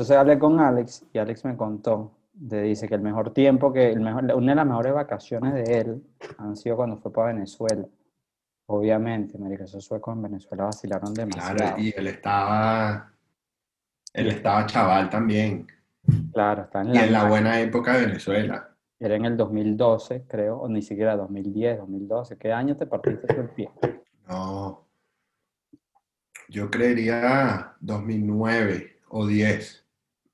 Entonces hablé con Alex y Alex me contó, de, dice que el mejor tiempo, que el mejor, una de las mejores vacaciones de él han sido cuando fue para Venezuela. Obviamente, marico, esos suecos en Venezuela vacilaron demasiado. Claro, y él estaba, él estaba chaval también. Claro, está en Y la, en la buena época de Venezuela. Era en el 2012, creo, o ni siquiera 2010, 2012. ¿Qué año te partiste tú el pie? No. Yo creería 2009 o 10.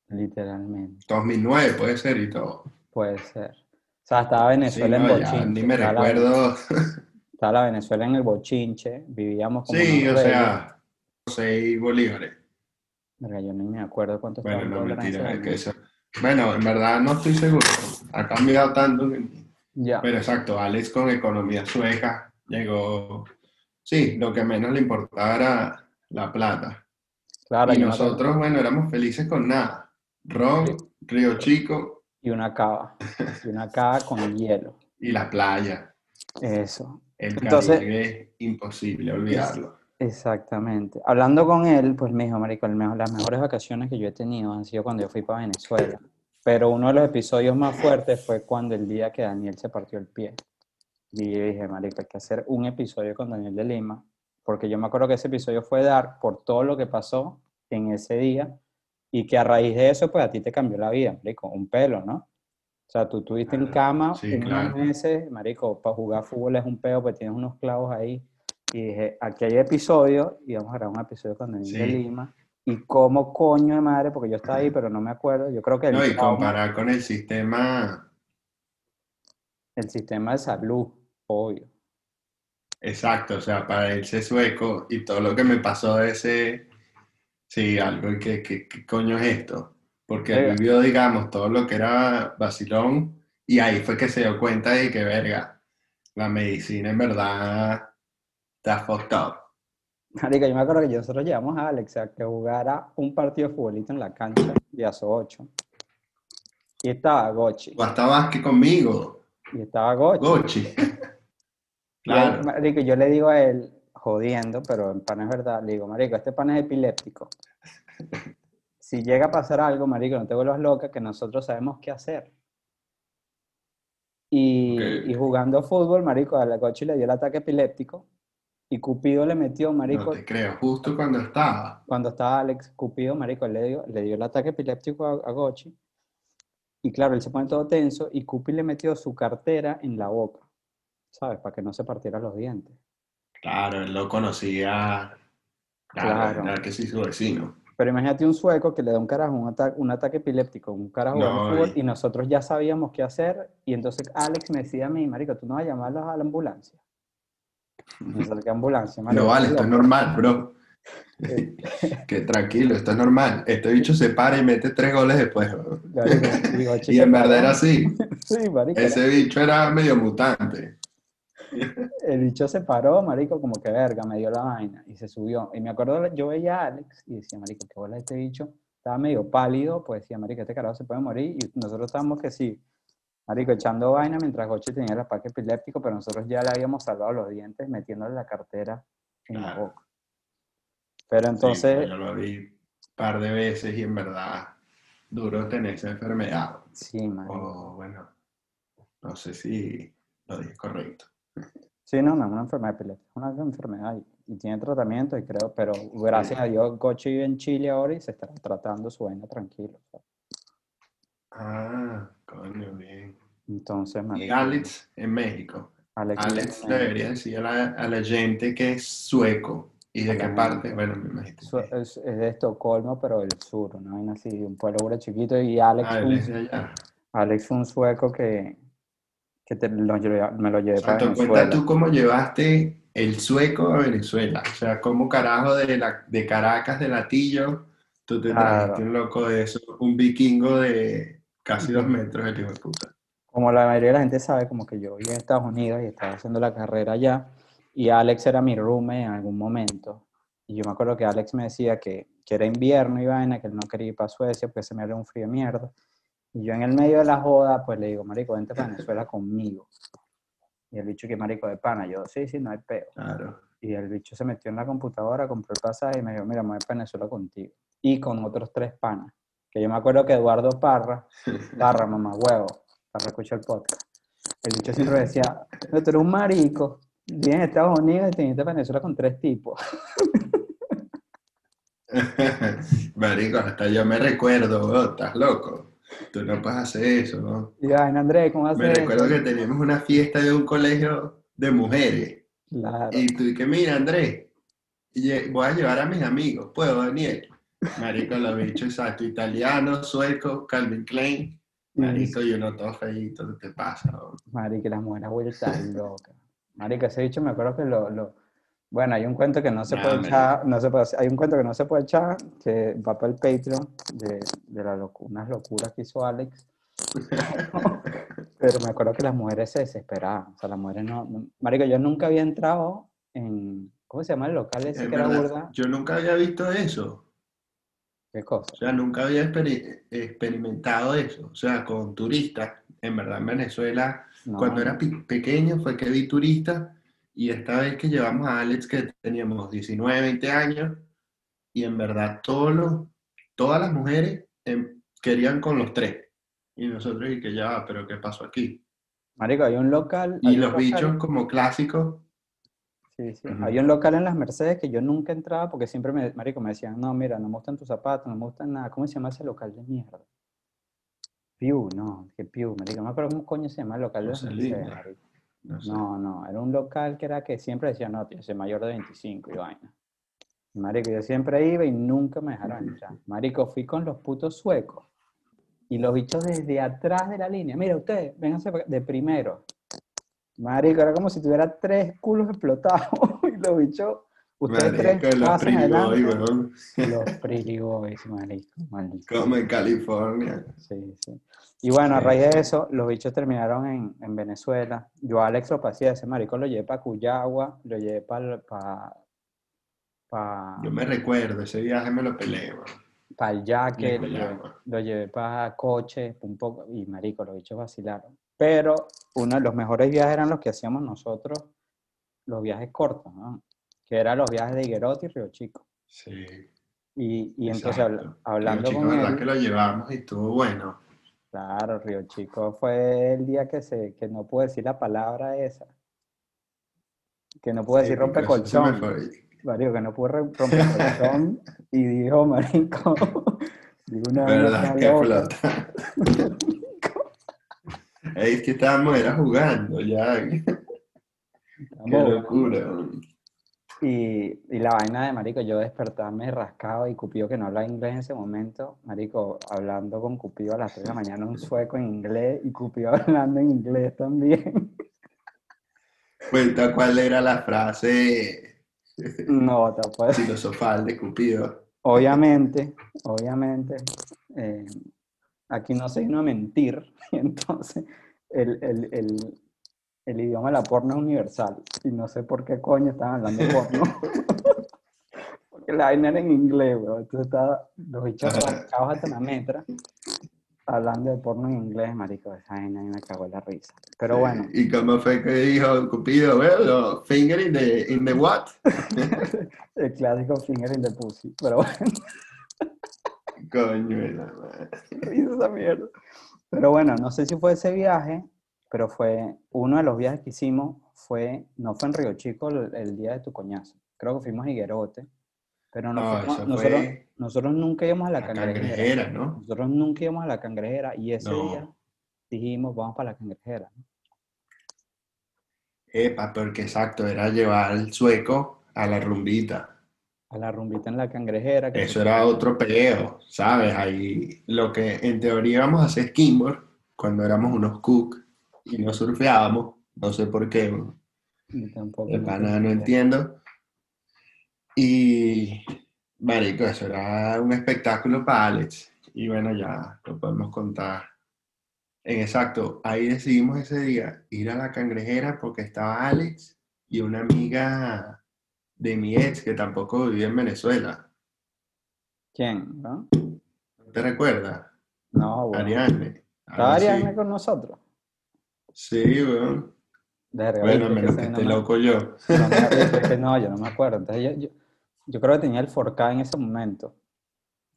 Literalmente, 2009 puede ser y todo. puede ser. O sea, estaba Sí, Venezuela no, en ya bochinche. ni me estaba la- recuerdo. Estaba la Venezuela en el bochinche, vivíamos como Sí, o reyes. sea, 6 bolívares. Verga, yo ni me acuerdo cuánto estaba Bueno, el no, dólar en ese mentira, es que eso. Bueno, en verdad no estoy seguro. Ha cambiado tanto. que- Ya, Pero exacto, Alex con economía sueca llegó. Sí, lo que menos le importaba era la plata. claro, Y nosotros, bueno, éramos felices con nada. Ron, Río Chico Y una cava, y una cava con hielo. y la playa. Eso, El Entonces- Caribe, imposible olvidarlo. exactamente. Hablando con él, pues me dijo, marico, las mejores vacaciones que yo he tenido han sido cuando yo fui para Venezuela. Pero uno de los episodios más fuertes fue cuando el día que Daniel se partió el pie. Y yo dije, marico, hay que hacer un episodio con Daniel de Lima, porque yo me acuerdo que ese episodio fue dar por todo lo que pasó en ese día y que a raíz de eso, pues a ti te cambió la vida, marico, un pelo, ¿no? O sea, tú estuviste en cama sí, unos claro. meses, marico, para jugar fútbol es un peo, pues tienes unos clavos ahí. Y dije, aquí hay episodios, y vamos a grabar un episodio con Daniel de. Lima. Y cómo coño de madre, porque yo estaba ahí, pero no me acuerdo. Yo creo que el, No, y trauma- comparar con el sistema, el sistema de salud, obvio. exacto, o sea, para irse sueco y todo lo que me pasó de ese, sí, algo y que, que- ¿qué coño es esto? Porque él vivió, digamos, todo lo que era vacilón y ahí fue que se dio cuenta de que, verga, la medicina en verdad está fucked up. Marica, yo me acuerdo que nosotros llevamos a Alex a que jugara un partido de futbolito en la cancha de ASO 8. Y estaba Gochi. O hasta Vázquez conmigo, Y estaba Gochi. Gochi. Claro. marico, yo le digo a él, jodiendo, pero en pan es verdad, le digo, marico, este pan es epiléptico. Si llega a pasar algo, marico, no te vuelvas loca, que nosotros sabemos qué hacer. Y, Ok. y jugando fútbol, marico, a la Gochi le dio el ataque epiléptico. Y Cupido le metió, No marico, te creo, justo cuando estaba. cuando estaba Alex Cupido, marico, le dio, le dio el ataque epiléptico a, a Gochi. Y claro, él se pone todo tenso y Cupi le metió su cartera en la boca, ¿sabes? Para que no se partiera los dientes. Claro, él lo conocía. Claro, Claro. que sí, su vecino. Pero imagínate un sueco que le da un carajo un, ata- un ataque epiléptico, un carajo jugando No, fútbol, y- y nosotros ya sabíamos qué hacer. Y entonces Alex me decía a mí, marico, tú no vas a llamarlos a la ambulancia. ¿qué ambulancia? marico? No vale, esto es loco". normal, bro. Que tranquilo, esto es normal. Este bicho se para y mete tres goles después. Marico, y en verdad era así. Sí, marico. Ese bicho era medio mutante. El bicho se paró, marico, como que verga, me dio la vaina y se subió. Y me acuerdo, yo veía a Alex y decía, marico, qué bola este bicho. Estaba medio pálido, pues decía, marico, este carajo se puede morir. Y nosotros estábamos que sí, marico, echando vaina mientras Gochi tenía el ataque epiléptico, pero nosotros ya le habíamos salvado los dientes metiéndole la cartera en la Claro. boca. Pero Sí, entonces, yo lo vi un par de veces y en verdad duro tener esa enfermedad. sí, marico. O bueno, no sé si lo dije correcto. Sí, no, no es una enfermedad epiléptica, es una enfermedad y, y tiene tratamiento y creo, pero gracias a Dios Gochi vive en Chile ahora y se está tratando su vaina tranquilo. Ah, coño, bien. Entonces, Y marico, Alex en México. Alex, Alex le debería decir a la, a la gente que es sueco. ¿Y de qué parte? Bueno, me imagino. es, es de Estocolmo, pero del sur, ¿no? Hay así, un pueblo chiquito y Alex, Ah, fue. Alex fue un sueco que, que te- lo llevé- me lo llevé para Exacto, cuenta Venezuela. tú cómo llevaste el sueco a Venezuela. O sea, cómo carajo de, la, de Caracas, de Latillo, tú te Claro. trajiste un loco de eso, un vikingo de casi dos metros, el hijo de puta. Como la mayoría de la gente sabe, como que yo vivía en Estados Unidos y estaba haciendo la carrera allá, y Alex era mi roommate en algún momento. Y yo me acuerdo que Alex me decía que, que era invierno y vaina, que él no quería ir para Suecia porque se me haría un frío de mierda. Y yo en el medio de la joda, pues le digo, marico, vente para Venezuela conmigo. Y el bicho que marico de pana, yo, sí, sí, no hay peo. Claro. Y el bicho se metió en la computadora, compró el pasaje y me dijo, mira, me voy a Venezuela contigo. Y con otros tres panas. Que yo me acuerdo que Eduardo Parra, Parra, mamá huevo, Parra escucha el podcast. El bicho siempre decía, no, tú eres un marico, vienes en Estados Unidos y te viniste a Venezuela con tres tipos. Marico, hasta yo me recuerdo, estás loco. Tú no puedes hacer eso, ¿no? Y ay, Andrés, ¿cómo Me haces recuerdo eso? que teníamos una fiesta de un colegio de mujeres. Claro. Y tú que mira, Andrés, voy a llevar a mis amigos. ¿Puedo, Daniel? Marico, lo bicho exacto. Italiano, sueco, Calvin Klein. Marico, y uno todo feíto, ¿qué te pasa? weón? Marica, las mujeres vueltas locas. Marica, ese dicho me acuerdo que lo, lo- Bueno, hay un cuento que no se puede echar, no se puede hay un cuento que no se puede echar, que va para el Patreon, de, de la locu- unas locuras que hizo Alex. Pero me acuerdo que las mujeres se desesperaban, o sea, las mujeres no... no- Marica, yo nunca había entrado en... ¿Cómo se llama el local ese Es que era verdad, burda? Yo nunca había visto eso. ¿Qué cosa? O sea, nunca había experi- experimentado eso. O sea, con turistas. En verdad, en Venezuela, No, cuando era pequeño fue que vi turistas. Y esta vez que llevamos a Alex, que teníamos 19, 20 años, y en verdad todos los, todas las mujeres em, querían con los tres. Y nosotros, y que ya, pero ¿qué pasó aquí? Marico, hay un local... Y hay un los local- bichos como clásicos, Sí, sí. Ujú. Había un local en las Mercedes que yo nunca entraba porque siempre me, marico, me decían, no, mira, no me gustan tus zapatos, no me gustan nada. ¿Cómo se llama ese local de mierda? Pew, no, que Pew, marico, no me acuerdo cómo coño se llama el local de las Mercedes, marico. No. No, era un local que era que siempre decía, no, tío, soy mayor de 25 y vaina. Marico, yo siempre iba y nunca me dejaron entrar. Marico, fui con los putos suecos y los bichos desde atrás de la línea. Mira, ustedes, vénganse pa' acá", de primero. Marico, era como si tuviera tres culos explotados y los bichos, ustedes Marico, tres los Pretty weón. Los Pretty Boys, marico, maldito. Como en California. Sí, sí. Y bueno, a raíz de eso, los bichos terminaron en, en Venezuela. Yo a Alex lo pasé, ese marico lo llevé para Cuyagua, lo llevé para pa, pa, Yo me recuerdo, ese viaje me lo peleé, weón. pa el De lo lo llevé para Coche, un poco, y marico, los bichos vacilaron. Pero uno de los mejores viajes eran los que hacíamos nosotros, los viajes cortos, ¿no? Que eran los viajes de Higuerote y Río Chico. Sí. Y, y entonces exacto. hablando Pero, chico, con verdad él, que lo llevamos y estuvo bueno. claro, Río Chico fue el día que se, que no pude decir la palabra esa. Que no pude Sí, decir rompecolchón. fue. Marico, que no pude re- rompecolchón. y dijo, marico, digo una ¿Verdad? Que flota. Es que estábamos era jugando ya. Qué locura. weón. Y, y la vaina de marico, yo despertarme rascado y Cupido que no hablaba inglés en ese momento, marico, hablando con Cupido a las 3 de la mañana, un sueco en inglés y Cupido hablando en inglés también. Cuenta cuál era la frase No, te puedes. filosofal de Cupido. Obviamente, obviamente, eh, aquí no se vino a mentir, y entonces el, el, el, el idioma de la porno es universal, y no sé por qué coño estaban hablando de porno. Porque la vaina era en inglés, weón. Entonces estaba los bichos rascados hasta la metra, hablando de porno en inglés, marico, esa vaina me cagó la risa. Pero bueno, ¿Y cómo fue que dijo Cupido? Bueno, finger in the, in the what? el clásico finger in the pussy, pero bueno. Coño, esa mierda. Pero bueno, no sé si fue ese viaje, pero fue uno de los viajes que hicimos, fue, no fue en Río Chico el, el día de tu coñazo, creo que fuimos a Higuerote, pero no No, fuimos- eso nosotros, nosotros nunca íbamos a la, La cangrejera. cangrejera, ¿no? Nosotros nunca íbamos a la cangrejera y ese No. día dijimos, vamos para la cangrejera. ¿no? Epa, porque exacto, era llevar al sueco a la rumbita. A la rumbita en la cangrejera. que Eso era otro peo, ¿sabes? Ahí lo que en teoría íbamos a hacer skimboard cuando éramos unos cook y no surfeábamos, no sé por qué, tampoco de pana no entiendo. Y, marico, eso era un espectáculo para Alex. Y bueno, ya lo podemos contar. En exacto, ahí decidimos ese día ir a la cangrejera porque estaba Alex y una amiga de mi ex que tampoco vivía en Venezuela. ¿Quién? ¿No? ¿No te recuerdas? No, bueno. Ariadne. ¿Estaba. Ariadne con nosotros? Sí, weón. Verga, Bueno, menos ese que esté me- loco yo. no me- es que no, yo no me acuerdo. Entonces yo, yo, yo creo que tenía el 4K en ese momento,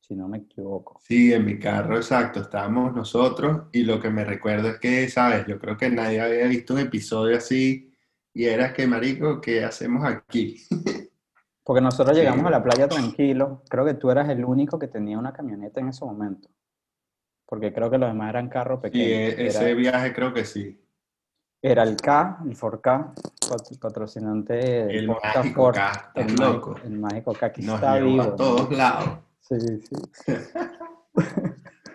si no me equivoco. Sí, en mi carro, exacto, estábamos nosotros y lo que me recuerdo es que, ¿sabes? Yo creo que nadie había visto un episodio así y era que, marico, ¿qué hacemos aquí? Porque nosotros Sí. llegamos a la playa tranquilos. Creo que tú eras el único que tenía una camioneta en ese momento. Porque creo que los demás eran carros pequeños. e- ese Era, viaje creo que sí. Era el K, el 4K, pat- patrocinante del El mágico. K, El loco. el mágico K que Nos está llevó vivo. a todos lados. Sí, sí.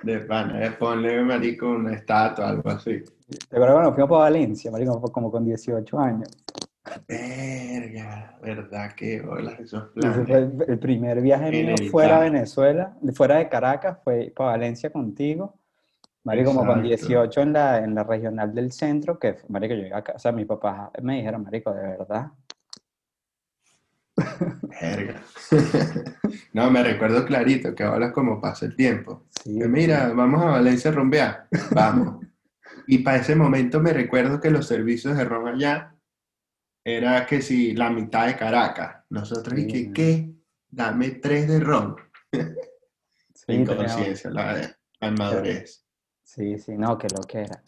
De pana, eh, ponle, marico, una estatua, algo así. ¿Te acuerdas cuando fuimos para Valencia, marico? Como con 18 años. Verga, ¿verdad que bolas esos planes? el, primer viaje mío fuera de Venezuela, fuera de Caracas, fue para Valencia contigo. Marico, como con Exacto. 18 en la, en la regional del centro, que, marico, yo llegué a casa, mis papás me dijeron, marico, de verdad. Verga. No, me recuerdo clarito que ahora es como pasa el tiempo. Sí, Que mira, vamos a Valencia a rumbear. Vamos. Y para ese momento me recuerdo que los servicios de ron allá era que si la mitad de Caracas. Nosotros, ¿y Sí. que qué? Dame tres de ron. teníamos- inconsciencia, la, la inmadurez. Sí, sí, no, que lo que era.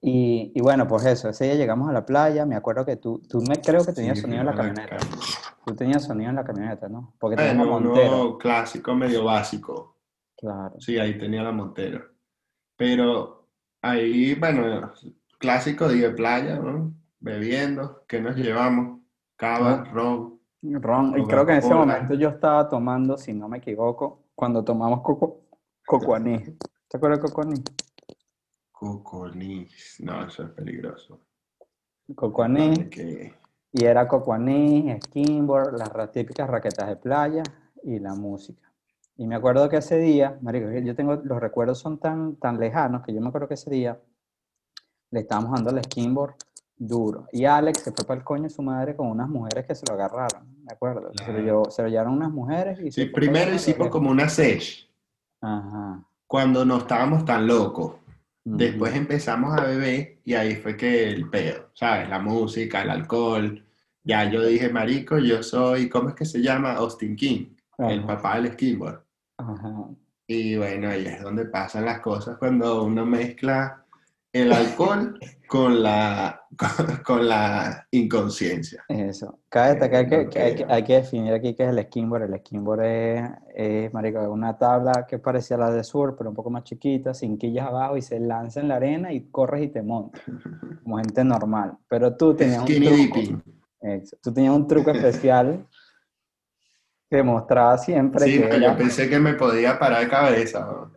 Y, y bueno, pues eso, ese día llegamos a la playa, me acuerdo que tú, tú me creo que tenías Sí, sonido en la camioneta. calle. Tú tenías sonido en la camioneta, ¿no? Porque tenías Montero. uno clásico, medio básico. Claro. Sí, ahí tenía la Montero. Pero ahí, bueno, clásico día de playa, ¿no? Bebiendo, ¿qué nos llevamos? Cava, Ah. ron. Ron, y creo que en ese momento yo estaba tomando, si no me equivoco, cuando tomamos coco, cocoaní. ¿Te acuerdas de cocoaní? Coconis. No, eso es peligroso. Que- y era cocoaní, skimboard, las típicas raquetas de playa y la música. Y me acuerdo que ese día, marico, yo tengo, los recuerdos son tan, tan lejanos que yo me acuerdo que ese día le estábamos dando al skimboard duro. Y Alex se fue para el coño de su madre con unas mujeres que se lo agarraron, me acuerdo. Se lo, Claro. llevó- se lo llevaron unas mujeres y se Sí, primero hicimos como una sesh, Ajá. cuando no estábamos tan locos. Después empezamos a beber y ahí fue que el pedo, ¿sabes? La música, el alcohol. Ya yo dije, marico, yo soy, ¿cómo es que se llama? Austin King, el papá del skimboard. ajá. Y bueno, ahí es donde pasan las cosas cuando uno mezcla el alcohol con la, con, con la inconsciencia. Eso. Cabe destacar Eh, que, que hay, que hay que definir aquí qué es el skimboard. El skimboard es, es, marico, una tabla que parecía la de surf, pero un poco más chiquita, sin quillas abajo, y se lanza en la arena y corres y te montas, como gente normal. Pero tú tenías un truco. Eso. Tú tenías un truco especial que mostraba siempre Sí, que era- yo pensé que me podía parar de cabeza. ¿no?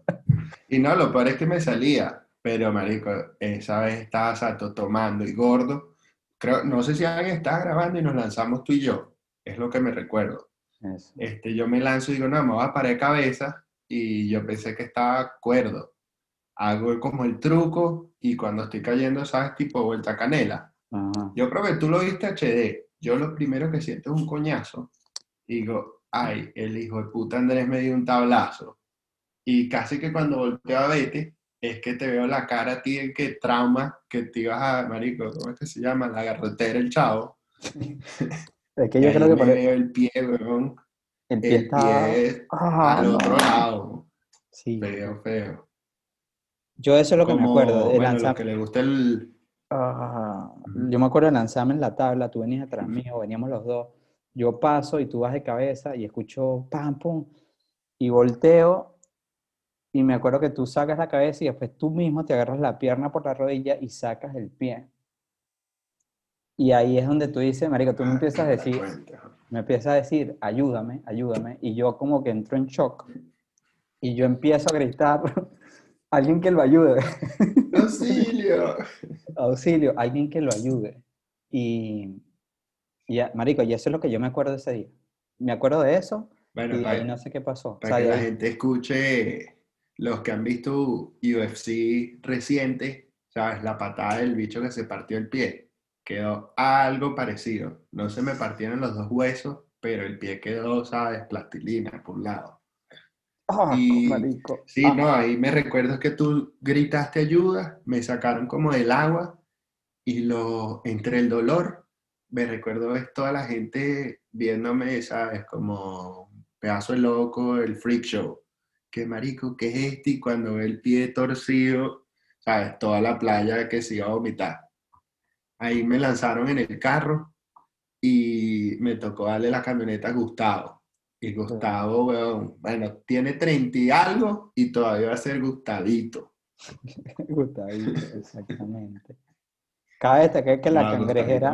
Y no, lo peor es que me salía. Pero, marico, esa vez estaba exacto tomando y gordo. Creo, no sé si alguien estaba grabando y nos lanzamos tú y yo. Es lo que me recuerdo. Eso. Este, yo me lanzo y digo, no, me voy a parar de cabeza. Y yo pensé que estaba cuerdo. Hago como el truco y cuando estoy cayendo, ¿sabes? Tipo vuelta canela. Ajá. Yo creo que tú lo viste HD. Yo lo primero que siento es un coñazo. Y digo, ay, el hijo de puta Andrés me dio un tablazo. Y casi que cuando volteo a vete, es que te veo la cara a ti en que trauma, que te ibas a, marico, ¿cómo es que se llama? La garrotera, el chavo. Es que yo creo que me por el, veo el pie, weón. el pie El pie Ah, al otro lado. Sí. Feo, feo. Yo eso es lo que me acuerdo. de bueno, lo que le gusta el... Ah, yo me acuerdo de lanzarme en la tabla, tú venías atrás mío, veníamos los dos. Yo paso y tú vas de cabeza y escucho pam, pum, y volteo y me acuerdo que tú sacas la cabeza y después tú mismo te agarras la pierna por la rodilla y sacas el pie. Y ahí es donde tú dices, marico, tú me Ah, empiezas a decir, me empiezas a decir, ayúdame, ayúdame, y yo como que entro en shock y yo empiezo a gritar, alguien que lo ayude. ¡Auxilio! auxilio, alguien que lo ayude. Y, y marico, y eso es lo que yo me acuerdo ese día. Me acuerdo de eso Bueno, y para, ahí no sé qué pasó. O para sea, que la ahí- gente escuche, los que han visto UFC reciente, ¿sabes? La patada del bicho que se partió el pie. Quedó algo parecido. No se me partieron los dos huesos, pero el pie quedó, ¿sabes? Plastilina por un lado. ¡Ah, y- marico! Sí, Ah, no, ahí me recuerdo que tú gritaste ayuda, me sacaron como del agua y lo, entre el dolor, me recuerdo es toda la gente viéndome, ¿sabes? Como pedazo de loco, el freak show. ¿Qué marico, qué es este? Y cuando ve el pie torcido, ¿sabes? Toda la playa que se iba a vomitar. Ahí me lanzaron en el carro y me tocó darle la camioneta a Gustavo. Y Gustavo, bueno, tiene 30 y algo y todavía va a ser Gustavito. Gustavito, exactamente. Cabe destacar que la cangrejera.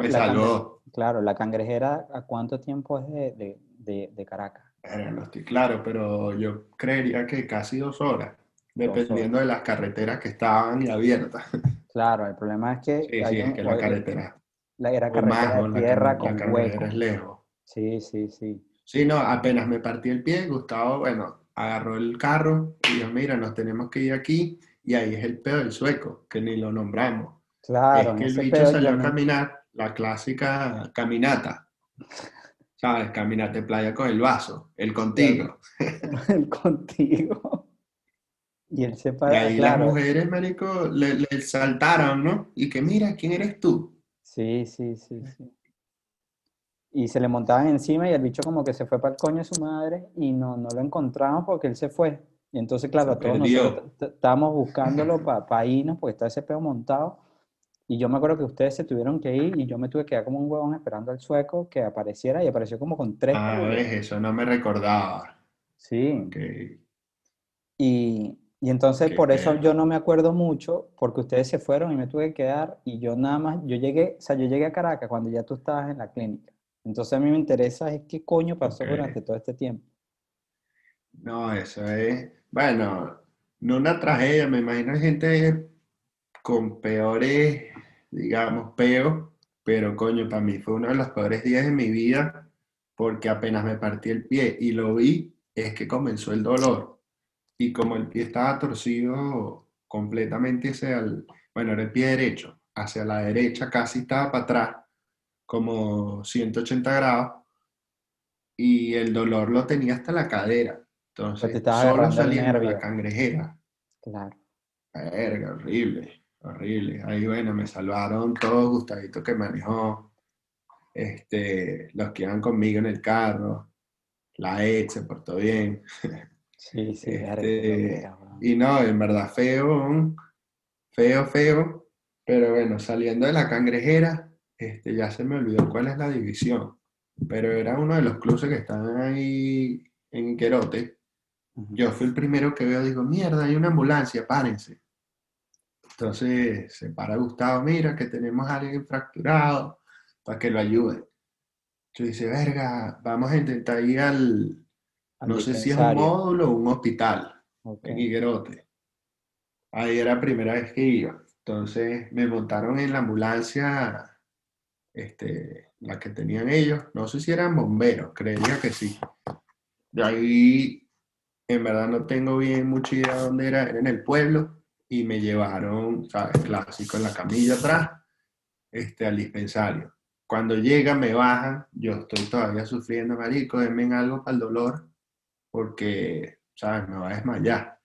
claro, la cangrejera, ¿a cuánto tiempo es de, de, de, Caracas? No estoy claro, pero yo creería que casi dos horas, dependiendo de las carreteras que estaban abiertas. Claro, el problema es que. Sí, sí, es que la carretera. La, era carretera de tierra la, con hueco. es lejos. Sí, sí, sí. Sí, no, apenas me partí el pie, Gustavo, bueno, agarró el carro y dijo, mira, nos tenemos que ir aquí, y ahí es el pedo del sueco, que ni lo nombramos. Claro. Es que el bicho salió a caminar, la clásica caminata. ¿Sabes? Caminate playa con el vaso, el contigo. el contigo. Y él se para. Y ahí las mujeres, marico, le, le, saltaron, ¿no? Y que mira, ¿quién eres tú? Sí, sí, sí, sí. Y se le montaban encima y el bicho como que se fue para el coño de su madre y no, no lo encontramos porque él se fue. Y entonces, claro, todos nosotros estábamos buscándolo para pa irnos porque está ese pedo montado. Y yo me acuerdo que ustedes se tuvieron que ir y yo me tuve que quedar como un huevón esperando al sueco que apareciera y apareció como con tres. Ah, ves, eso no me recordaba. Sí. Y, y, entonces por eso yo no me acuerdo mucho porque ustedes se fueron y me tuve que quedar y yo nada más, yo llegué, o sea, yo llegué a Caracas cuando ya tú estabas en la clínica. Entonces a mí me interesa es qué coño pasó durante todo este tiempo. No, eso es, bueno, no una tragedia, me imagino gente con peores, digamos, peos, pero coño, para mí fue uno de los peores días de mi vida porque apenas me partí el pie y lo vi, es que comenzó el dolor. Y como el pie estaba torcido completamente hacia el, bueno, era el pie derecho, hacia la derecha, casi estaba para atrás, como 180 grados, y el dolor lo tenía hasta la cadera. Entonces, solo salía de la cangrejera. Claro. Verga, horrible. Horrible. Ahí, bueno, me salvaron todos, Gustavito que manejó, este, los que iban conmigo en el carro, la ex se portó bien. Sí, sí, este, Y no, en verdad feo, feo, feo, pero bueno, saliendo de la cangrejera, este, ya se me olvidó cuál es la división, pero era uno de los clubes que estaban ahí en Querote. Yo fui el primero que veo, digo, mierda, hay una ambulancia, párense. Entonces se para Gustavo, mira que tenemos a alguien fracturado para que lo ayude. Yo dice, verga, vamos a intentar ir al, no sé si es un módulo o un hospital en Higuerote. Ahí era la primera vez que iba. Entonces me montaron en la ambulancia, este, la que tenían ellos. No sé si eran bomberos, creería que sí. De ahí, en verdad no tengo bien mucha idea de dónde era, era en el pueblo y me llevaron, ¿sabes? Clásico en la camilla atrás, este, al dispensario. Cuando llega, me bajan, yo estoy todavía sufriendo, marico, denme algo para el dolor, porque, ¿sabes? Me va a desmayar.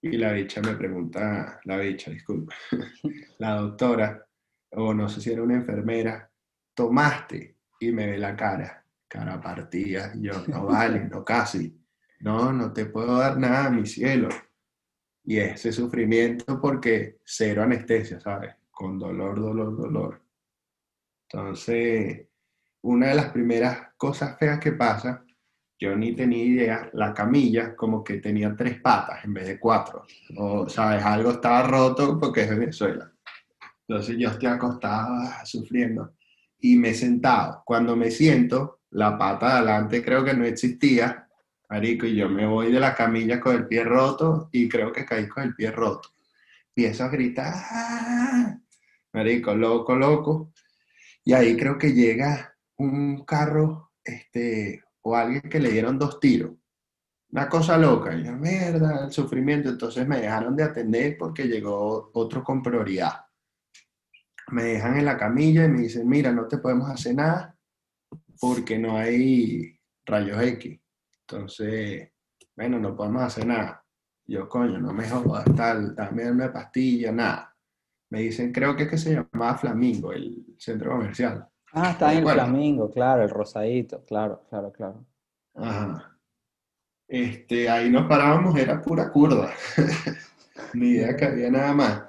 Y la bicha me pregunta, la bicha, disculpa, la doctora, o no sé si era una enfermera, ¿tomaste? Y me ve la cara, cara partida. Yo, no vale, no casi. No, no te puedo dar nada, mi cielo y ese sufrimiento porque cero anestesia, ¿sabes? Con dolor, dolor, dolor. Entonces, una de las primeras cosas feas que pasa, yo ni tenía idea, la camilla como que tenía tres patas en vez de cuatro. O, ¿sabes? Algo estaba roto porque es Venezuela. Entonces yo estoy acostado ah, sufriendo y me he sentado. Cuando me siento, la pata de adelante creo que no existía Marico, y yo me voy de la camilla con el pie roto y creo que caí con el pie roto. Empiezo a gritar, ¡Ah!". Marico, loco, loco. Y ahí creo que llega un carro, este, o alguien que le dieron dos tiros. Una cosa loca. Y yo, mierda, el sufrimiento. Entonces me dejaron de atender porque llegó otro con prioridad. Me dejan en la camilla y me dicen, mira, no te podemos hacer nada porque no hay rayos X. Entonces, bueno, no podemos hacer nada. Yo, coño, no me jodas, tal, dame una pastilla, nada. me dicen, creo que es que se llamaba Flamingo, el centro comercial. Ah, está en el Flamingo, claro, el rosadito, claro, claro, claro. Ajá. Este, ahí nos parábamos, era pura curva. Ni idea que había nada más.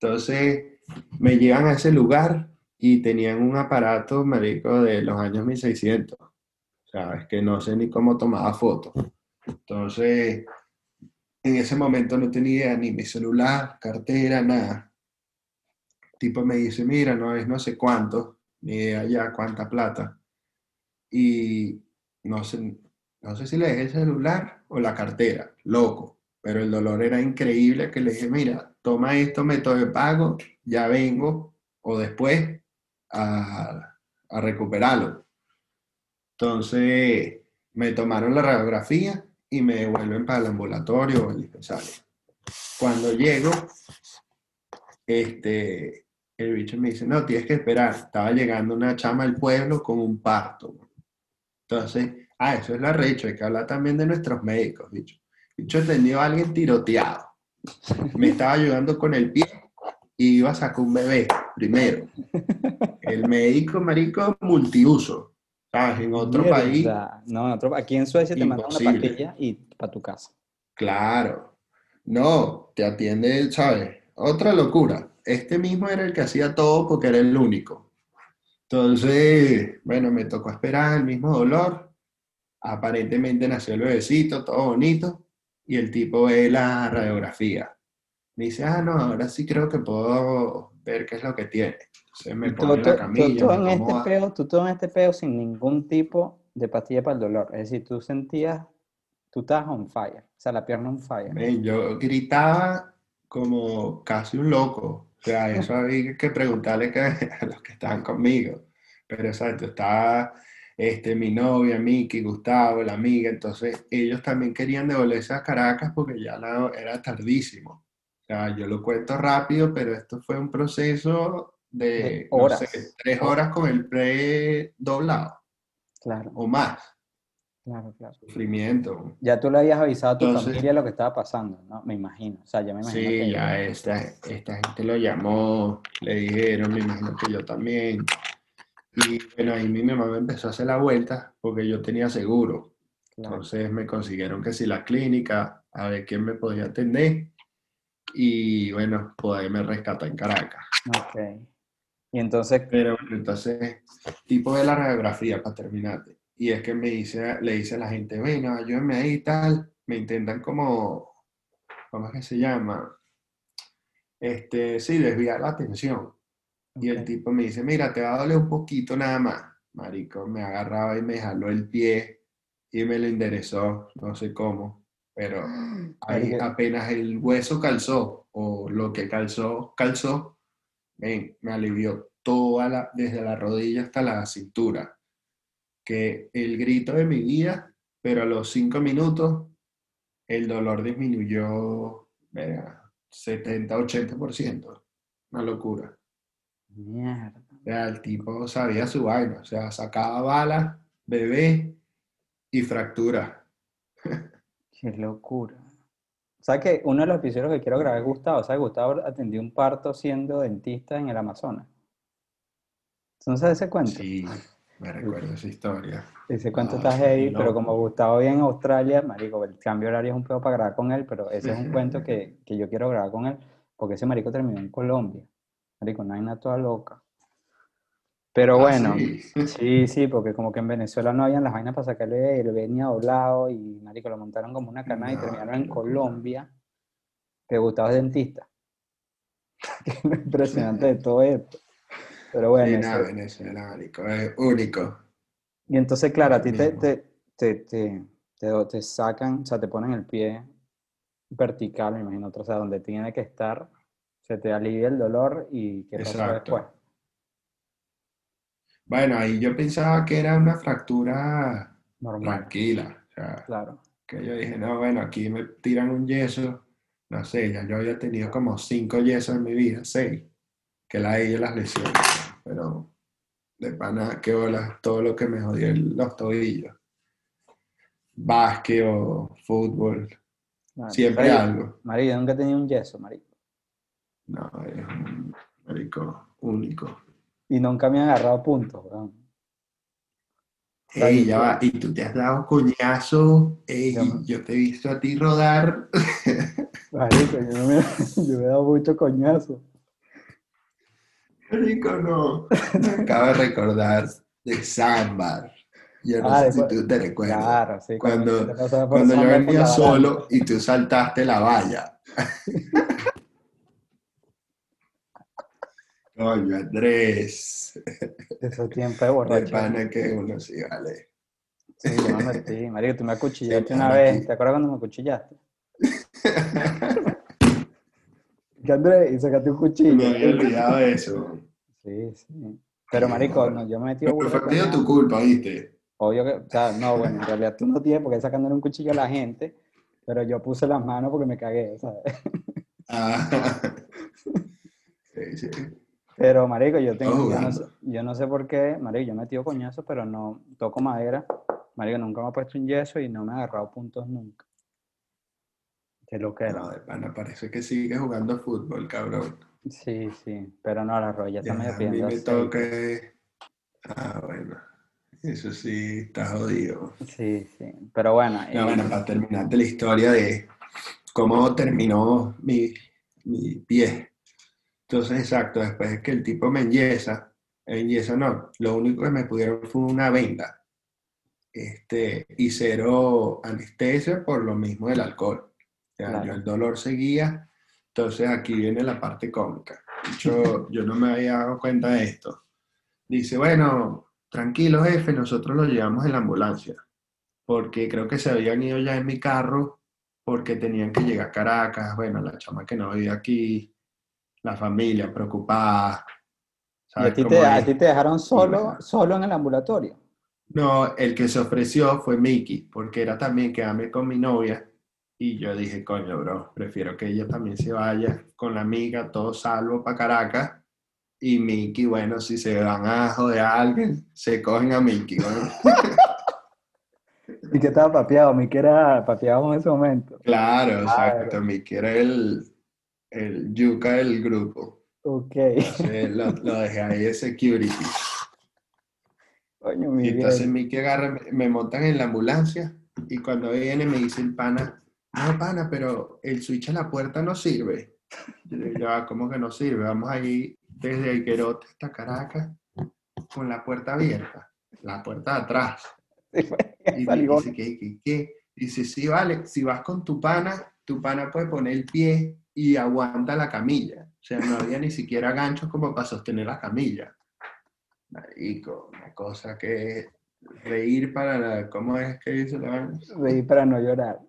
Entonces, me llevan a ese lugar y tenían un aparato, marico, de los años 1600. O sea, es que no sé ni cómo tomaba fotos. Entonces, en ese momento no tenía ni mi celular, cartera, nada. El tipo me dice, mira, no es no sé cuánto, ni ya cuánta plata. Y no sé, no sé si le dejé el celular o la cartera, loco. Pero el dolor era increíble que le dije, mira, toma esto, método de pago, ya vengo, o después a, a recuperarlo. Entonces me tomaron la radiografía y me devuelven para el ambulatorio o el dispensario. Cuando llego, este, el bicho me dice, no, tienes que esperar. Estaba llegando una chama al pueblo con un parto. Entonces, ah, eso es la recho, hay que hablar también de nuestros médicos, bicho. Bicho atendió a alguien tiroteado. Me estaba ayudando con el pie y iba a sacar un bebé primero. El médico, marico, multiuso. En otro país. No, en otro, aquí en Suecia te mandan una pastilla y para tu casa. Claro. No, te atiende, ¿sabes? Otra locura. Este mismo era el que hacía todo porque era el único. Entonces, bueno, me tocó esperar el mismo dolor. Aparentemente nació el bebecito, todo bonito. Y el tipo ve la radiografía. Me dice, ah, no, ahora sí creo que puedo ver qué es lo que tiene me tú, la camilla. Tú, en este peo, tú todo en este peo sin ningún tipo de pastilla para el dolor. Es decir, tú sentías, tú estabas on fire, o sea, la pierna on fire. yo gritaba como casi un loco. O sea, eso había que preguntarle a los que estaban conmigo. Pero exacto, estaba este, mi novia, Miki, Gustavo, la amiga. Entonces, ellos también querían devolverse a Caracas porque ya era tardísimo. O sea, yo lo cuento rápido, pero esto fue un proceso de, horas. tres horas con el pre doblado. Claro. O más. Claro, claro. Sufrimiento. Ya tú le habías avisado a tu familia lo que estaba pasando, ¿no? Me imagino. O sea, ya me imagino. Sí, ya esta, esta gente lo llamó, le dijeron, me imagino que yo también. Y bueno, ahí mi mamá me empezó a hacer la vuelta porque yo tenía seguro. Entonces me consiguieron que si la clínica, a ver quién me podía atender. Y bueno, poderme rescatar en Caracas. Ok. Y entonces... Pero entonces, tipo de la radiografía para terminarte. Y es que me dice, le dice a la gente, bueno, ayúdenme ahí y tal. Me intentan como, ¿cómo es que se llama? Este, sí, desviar la atención. Y el tipo me dice, mira, te va a doler un poquito nada más. Marico, me agarraba y me jaló el pie y me lo enderezó, no sé cómo. Pero ahí apenas el hueso calzó, o lo que calzó, calzó, me alivió toda la, desde la rodilla hasta la cintura. Que el grito de mi vida, pero a los cinco minutos el dolor disminuyó 70-80%. Una locura. Mierda. el tipo sabía su vaina, o sea, sacaba balas, bebé y fractura. Qué locura. ¿Sabes que uno de los episodios que quiero grabar es Gustavo? ¿Sabes? Gustavo atendió un parto siendo dentista en el Amazonas. ¿No sabes ese cuento? Sí, me recuerdo esa historia. Ese cuento está heavy, pero como Gustavo vive en Australia, marico, el cambio horario es un pedo para grabar con él, pero ese es un cuento que, que yo quiero grabar con él, porque ese marico terminó en Colombia. Marico, no hay nada toda loca. Pero ah, bueno, sí? sí, porque como que en Venezuela no habían las vainas para sacarle el venía doblado y marico lo montaron como una cana y terminaron en Colombia. Que Gustavo es dentista. impresionante de todo esto. Pero bueno. Sí, Venezuela, marico, es único. Y entonces, claro, a ti te, te, te, te, sacan, o sea, te ponen el pie vertical, me imagino, o sea, donde tiene que estar, se te alivia el dolor y ¿qué pasa después? Bueno, ahí yo pensaba que era una fractura tranquila. claro. Que yo dije, no, bueno, aquí me tiran un yeso. No sé, ya yo había tenido como cinco yesos en mi vida, seis. Que la de las lesiones. Pero de pana, qué bola, todo lo que me jodió los tobillos. Básquet o fútbol. Siempre algo. María, nunca tenía un yeso, María. No, es un marico, único. Y nunca me han agarrado puntos, weón. Ey, ya va, y tú te has dado coñazo, ey, Ya va. yo te he visto a ti rodar. Marico, yo, no me, yo me he dado mucho coñazo. Marico, no. Me acabo de recordar de Sandbar. Yo no Ah, sé si tú te recuerdas. Claro, sí. Cuando- por Cuando yo venía solo y tú saltaste la valla. Coño, Andrés. Ese tiempo de De borracho. pana que uno sí vale. Sí, yo me metí. Marico, tú me acuchillaste Sí, una vez. aquí. ¿Te acuerdas cuando me acuchillaste? Que Andrés, y sacaste un cuchillo. Me había olvidado de eso. Sí, sí. Pero, marico, no, yo me metí a Pero fue de tu culpa, ¿viste? Obvio que, o sea, no, bueno, en realidad tú no tienes por qué sacándole un cuchillo a la gente, pero yo puse las manos porque me cagué, ¿sabes? Ah. Sí, sí. Pero, marico, yo tengo, yo no, sé, yo no sé por qué, marico, yo me he metido coñazo, pero no toco madera. Marico, nunca me he puesto un yeso y no me he agarrado puntos nunca. Qué lo que era. No, de pana, parece que sigue jugando fútbol, cabrón. Sí, sí, pero no, la rodilla está Ya, medio a mí pidiendo me toca. Ah, bueno. Eso sí, está jodido. Sí, sí, pero bueno. No, y- bueno, para terminarte la historia de cómo terminó mi, mi pie. Entonces, exacto, después de que el tipo me enyesa, enyesa no, lo único que me pudieron fue una venda. Este, y cero anestesia por lo mismo del alcohol. O sea, Claro. yo el dolor seguía. Entonces, aquí viene la parte cómica. Hecho, yo no me había dado cuenta de esto. Dice, bueno, tranquilo, jefe, nosotros lo llevamos en la ambulancia porque creo que se habían ido ya en mi carro porque tenían que llegar a Caracas, bueno, la chama que no vivía aquí, la familia preocupada. ¿Y ¿sabes a ti, te, a es? ti te dejaron solo, solo en el ambulatorio? No, el que se ofreció fue Mickey, porque era también quedarme con mi novia. Y yo dije, coño, bro, prefiero que ella también se vaya con la amiga, todo salvo para Caracas. Y Mickey, bueno, si se van a joder a alguien, se cogen a Mickey. bueno. ¿Y qué estaba papeado? Mi que era papeado en ese momento. Claro, Claro. exacto. Mickey era el, el yuca del grupo. Ok. Entonces lo, lo dejé ahí de security. Coño, Y mi entonces bien. Mickey agarra, me- me montan en la ambulancia y cuando viene me dice el pana, no pana, pero el switch a la puerta no sirve. Yo le digo, "Ya va, ¿cómo que no sirve? Vamos ahí desde Higuerote hasta Caracas con la puerta abierta, la puerta de atrás. Sí, fue- Y dice, ¿qué, qué, qué? Dice, sí, vale, si vas con tu pana, tu pana puede poner el pie y aguanta la camilla. O sea, no había ni siquiera ganchos como para sostener la camilla. Marico, una cosa que reír para la, ¿cómo es que dice la vaina? Reí para no llorar.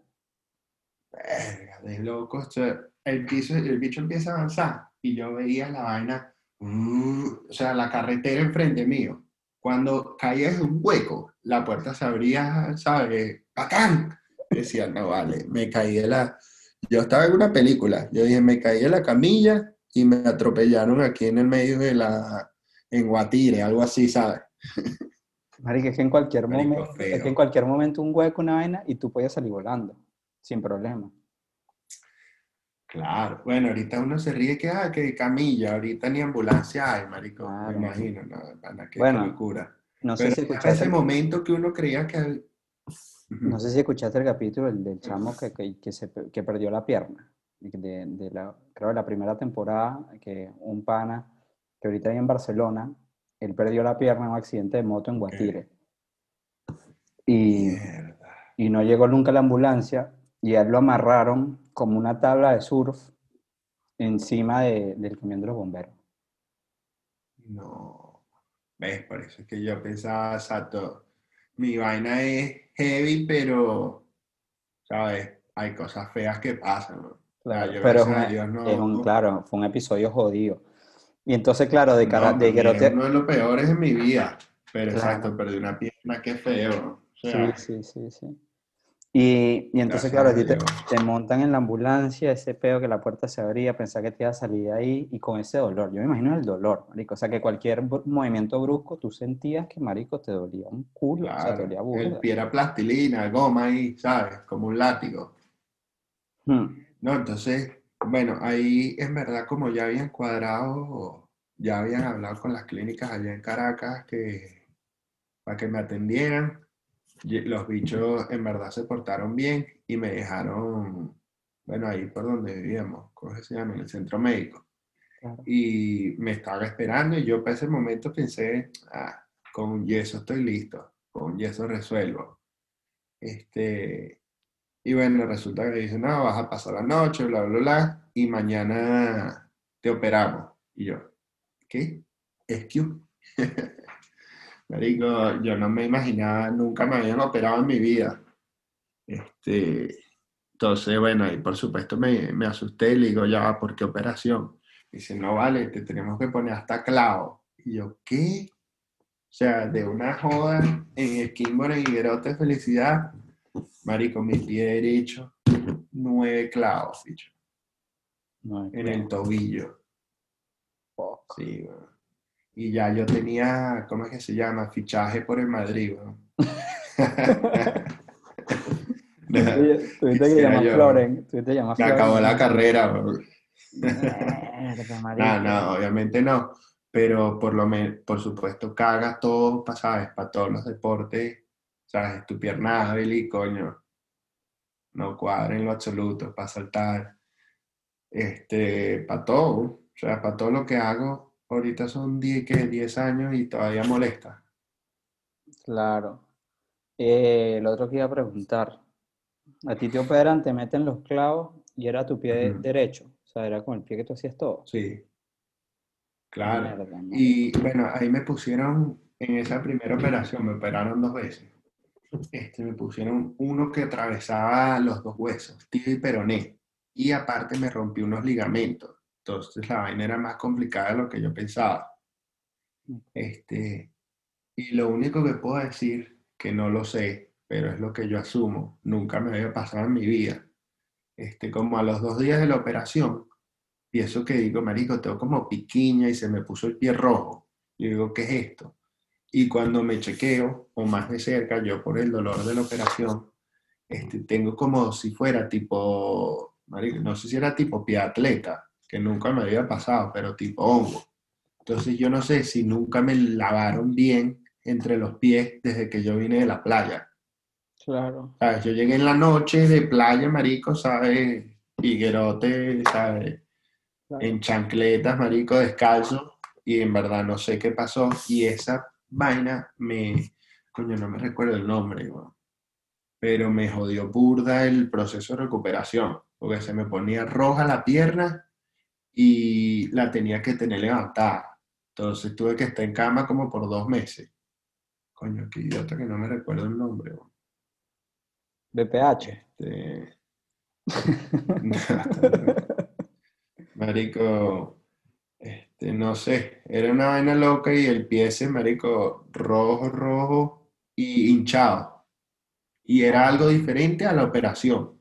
Verga, de loco. O sea, el, piso- el bicho empieza a avanzar y yo veía la vaina, uh, o sea, la carretera enfrente mío. Cuando caía en un hueco, la puerta se abría, ¿sabes? ¡Bacán! Decía, no vale, me caí de la... Yo estaba en una película, yo dije, me caí de la camilla y me atropellaron aquí en el medio de la... en Guatire, algo así, ¿sabes? Marico, es que en cualquier Marico, momento, es que en cualquier momento un hueco, una vaina, y tú podías salir volando, sin problema. Claro, bueno, ahorita uno se ríe que, ah, que camilla, ahorita ni ambulancia hay, marico, Claro. me imagino, no, pana, qué, Bueno, locura. No sé Pero si en escuchaste, ese momento que uno creía que... No sé si escuchaste el capítulo del, del chamo que, que, que se, pe- que perdió la pierna. De, de la, creo de la primera temporada, que un pana que ahorita vive en Barcelona, él perdió la pierna en un accidente de moto en Guatire. Y, y no llegó nunca la ambulancia y a él lo amarraron como una tabla de surf encima de- del camión de los bomberos. No, ves, por eso es que yo pensaba, exacto, mi vaina es heavy, pero, ¿sabes? Hay cosas feas que pasan, Claro, yo pero es, Dios no- es un, claro, fue un episodio jodido. Y entonces, claro, de cara, No, de es Guerote- uno de los peores en mi vida, pero Claro. exacto, perdí una pierna, qué feo. O Sí, sí, sí, sí. Y, y entonces, claro, a a ti te, montan en la ambulancia, ese peo que la puerta se abría, pensar que te iba a salir de ahí y con ese dolor. Yo me imagino el dolor, marico. O sea, que cualquier movimiento brusco, tú sentías que, marico, te dolía un culo, o sea, te claro, dolía el burda. pie era plastilina, goma ahí, ¿sabes? Como un látigo. Hmm. No, entonces, bueno, ahí en verdad como ya habían cuadrado ya habían hablado con las clínicas allá en Caracas que, para que me atendieran. Los bichos en verdad se portaron bien y me dejaron, bueno, ahí por donde vivíamos, ¿cómo se llama? En el centro médico. Claro. Y me estaba esperando y yo para ese momento pensé, ah, con yeso estoy listo, con yeso resuelvo. Este, y bueno, resulta que dicen, no, vas a pasar la noche, bla, bla, bla, y mañana te operamos. Y yo, ¿qué? ¿Excuse? Marico, yo no me imaginaba, nunca me habían operado en mi vida. Este, entonces, bueno, y por supuesto me, me asusté y le digo, ya, ¿por qué operación? Dice, no vale, te tenemos que poner hasta clavo. Y yo, ¿qué? O sea, de una joda en Skimmer en Higuerote Felicidad, marico, mi pie derecho, nueve clavos, bicho, No, en el tobillo. Sí, weón. Y ya yo tenía, ¿cómo es que se llama? Fichaje por el Madrid. Oye, Tuviste que llamar yo. Floren. Tuviste que llamar Floren. acabó la carrera. Mierda, No, no, obviamente no. Pero por lo menos, por supuesto, caga todo, ¿sabes? Para todos los deportes, ¿sabes? Tu pierna hábil y coño, no cuadra en lo absoluto, para saltar, este, para todo, o sea, para todo lo que hago, ahorita son 10, ¿qué? 10 años y todavía molesta. Claro. Eh, lo otro que iba a preguntar. A ti te operan, te meten los clavos y era tu pie derecho. O sea, era con el pie que tú hacías todo. Sí, claro. Mierda. Y bueno, ahí me pusieron, en esa primera operación, me operaron dos veces. Este, me pusieron uno que atravesaba los dos huesos, tibia y peroné. Y aparte me rompí unos ligamentos. Entonces la vaina era más complicada de lo que yo pensaba. Este, y lo único que puedo decir, que no lo sé, pero es lo que yo asumo, nunca me había pasado en mi vida. Este, como a los dos días de la operación, pienso que digo, marico, tengo como piquiña y se me puso el pie rojo. Y digo, ¿qué es esto? Y cuando me chequeo, o más de cerca, yo por el dolor de la operación, este, tengo como si fuera tipo, marico, no sé si era tipo pie atleta, que nunca me había pasado, pero tipo hongo. Entonces yo no sé si nunca me lavaron bien entre los pies desde que yo vine de la playa. Claro. ¿Sabes? Yo llegué en la noche de playa, marico, ¿sabes? Higuerote, ¿sabes? claro. En chancletas, marico, descalzo. Y en verdad no sé qué pasó. Y esa vaina me... Coño, no me recuerdo el nombre, weón. Pero me jodió burda el proceso de recuperación. Porque se me ponía roja la pierna y la tenía que tener levantada. Entonces tuve que estar en cama como por dos meses. Coño, qué idiota que no me recuerdo el nombre, weón. BPH. Este, Marico, este, no sé, era una vaina loca y el pie ese, marico, rojo, rojo y hinchado. Y era algo diferente a la operación.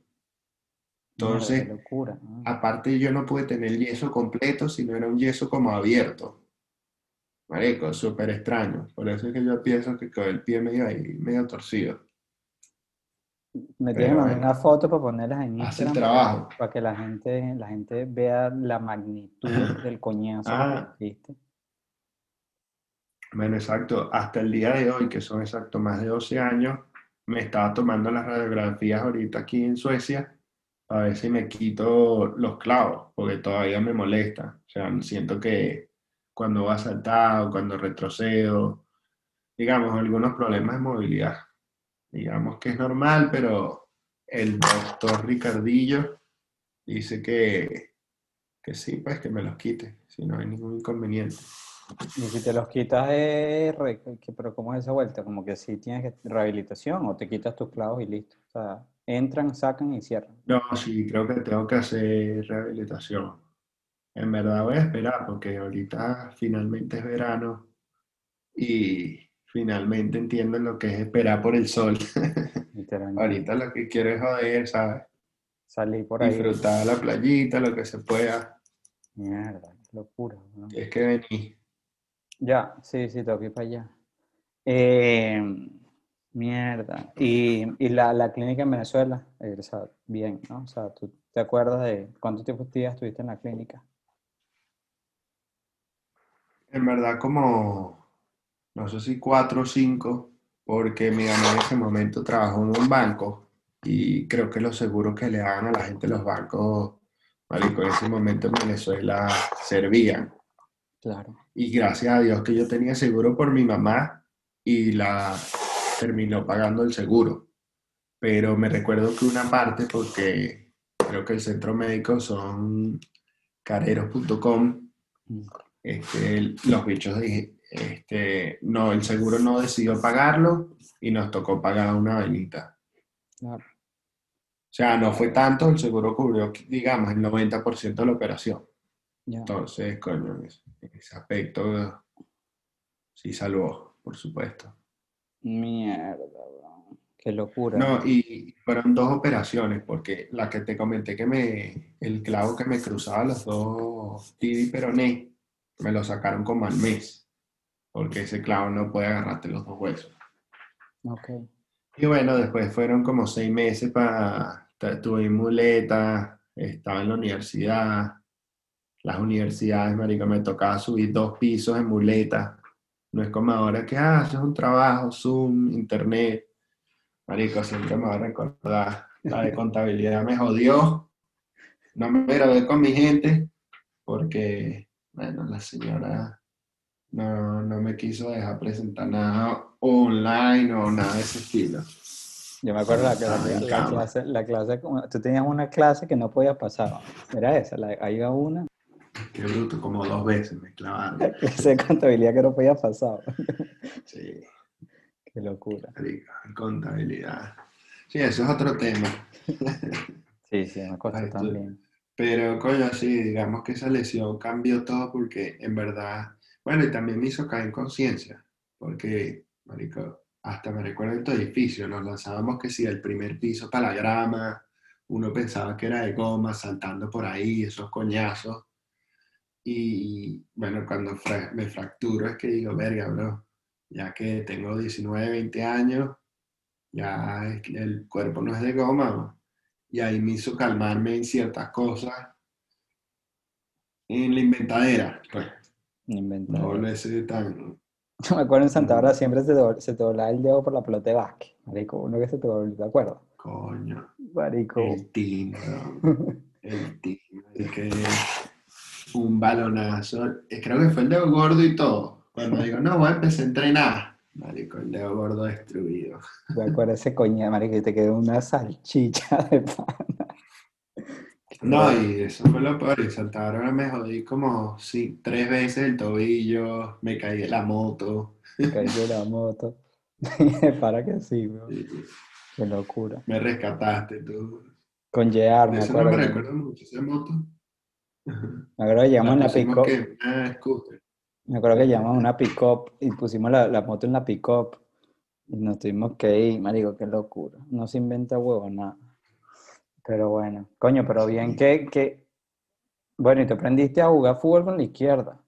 Entonces, locura. ¿no? aparte yo no pude tener el yeso completo, sino era un yeso como abierto. Marico, súper extraño. Por eso es que yo pienso que con el pie medio ahí, medio torcido. Me tienes que mandar una foto para ponerlas en Hace el Instagram trabajo. para que la gente, la gente vea la magnitud del coñazo que Ah. te diste. Bueno, exacto. Hasta el día de hoy, que son exacto más de 12 años, me estaba tomando las radiografías ahorita aquí en Suecia a si me quito los clavos, porque todavía me molesta. O sea, siento que cuando va a saltar o cuando retrocedo, digamos, algunos problemas de movilidad. Digamos que es normal, pero el doctor Ricardillo dice que, que sí, pues que me los quite, si no hay ningún inconveniente. Y si te los quitas, eh, re- pero ¿cómo es esa vuelta? Como que si tienes rehabilitación o te quitas tus clavos y listo. O entran, sacan y cierran. No, sí, creo que tengo que hacer rehabilitación. En verdad voy a esperar porque ahorita finalmente es verano y finalmente entiendo lo que es esperar por el sol. Ahorita lo que quiero es joder, ¿sabes? Salí por ahí. Disfrutar la playita, lo que se pueda. Mierda, qué locura. ¿no? Es que vení. Ya, sí, sí, tengo que ir para allá. Eh, mierda. Y, y la, la clínica en Venezuela, eh, o sea, bien, ¿no? O sea, ¿tú te acuerdas de cuánto tiempo estuviste en la clínica? en verdad como, no sé si cuatro o cinco, porque mi mamá en ese momento trabajó en un banco y creo que los seguros que le daban a la gente los bancos, marico, en ese momento en Venezuela servían. Claro. Y gracias a Dios que yo tenía seguro por mi mamá y la terminó pagando el seguro. Pero me recuerdo que una parte, porque creo que el centro médico son careros.com, este, los bichos dije, este, no, el seguro no decidió pagarlo y nos tocó pagar una vainita. Claro. O sea, no fue tanto, el seguro cubrió, digamos, el 90% de la operación. Entonces, coño, en ese aspecto sí salvó, por supuesto. Mierda, weón. Qué locura. No, y fueron dos operaciones, porque la que te comenté que me, el clavo que me cruzaba los dos tibia y peroné, me lo sacaron como al mes, porque ese clavo no puede agarrarte los dos huesos. Ok. Y bueno, después fueron como seis meses para, tuve muleta, estaba en la universidad, las universidades, marica, me tocaba subir dos pisos en muleta. No es como ahora que ah, haces un trabajo, Zoom, internet. Marico, siempre me va a recordar. La de contabilidad me jodió. No me grabé con mi gente porque, bueno, la señora no, no me quiso dejar presentar nada online o nada de ese estilo. Yo me acuerdo la, Ah, clase, la clase, tú tenías una clase que no podías pasar. Era esa, la, ahí iba una Qué bruto, como dos veces me clavaron. clase de contabilidad que no podías pasar. Sí, Qué locura. marico, contabilidad. Sí, eso es otro tema. Sí, sí, Ay, tú- también. Pero, coño, sí, digamos que esa lesión cambió todo porque, en verdad, bueno, y también me hizo caer en conciencia, porque, marico, hasta me recuerdo en tu edificio, nos lanzábamos que si del primer piso para la grama, uno pensaba que era de goma, saltando por ahí, esos coñazos, y, bueno, cuando fra- me fracturo es que digo, verga, bro, ya que tengo 19, 20 años, ya el cuerpo no es de goma, y ahí me hizo calmarme en ciertas cosas en la inventadera, pues, Ni no volverse tan... Me acuerdo en Santa Bárbara siempre se, do- se te doblaba el dedo por la pelota de básquet. Marico, uno que se te dobló, ¿te acuerdas? Coño, Marico. el tino, el tino, es que un balonazo, eh, creo que fue el dedo gordo y todo, cuando digo, no, voy a empezar a entrenar, marico, el dedo gordo destruido. Me acuerdo ese coña, marico, que te quedó una salchicha de pana. No, y eso fue lo peor, en Santa Bárbara me jodí como sí, tres veces el tobillo, me caí de la moto, Caí de la moto. Para que sí, bro. Qué locura. me rescataste tú. Con Year, me Eso no acuerdo. me recuerda mucho, esa moto. Me acuerdo que llegamos en la pick-up. una scooter. Me acuerdo que una pick-up y pusimos la, la moto en la pick-up y nos tuvimos que ir, marico, qué locura. No se inventa huevo, nada. Pero bueno, coño, pero bien que, que... Bueno, y te aprendiste a jugar fútbol con la izquierda.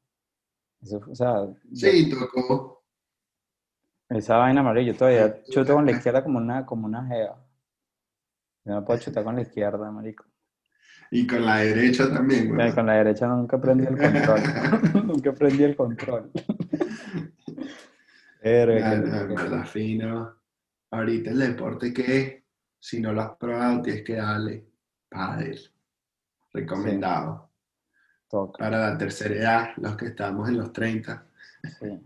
Eso, o sea, Sí, tocó. esa vaina, marico, yo todavía chuto con la izquierda como una, como una jeva. Yo no puedo chutar con la izquierda, marico. Y con la derecha también, güey. Con la derecha nunca aprendí el control. nunca aprendí el control. Verdad, fino. Ahorita el deporte que, si no lo has probado, tienes que darle pádel. Recomendado. Toca. Para la tercera edad, los que estamos en los 30. Sí.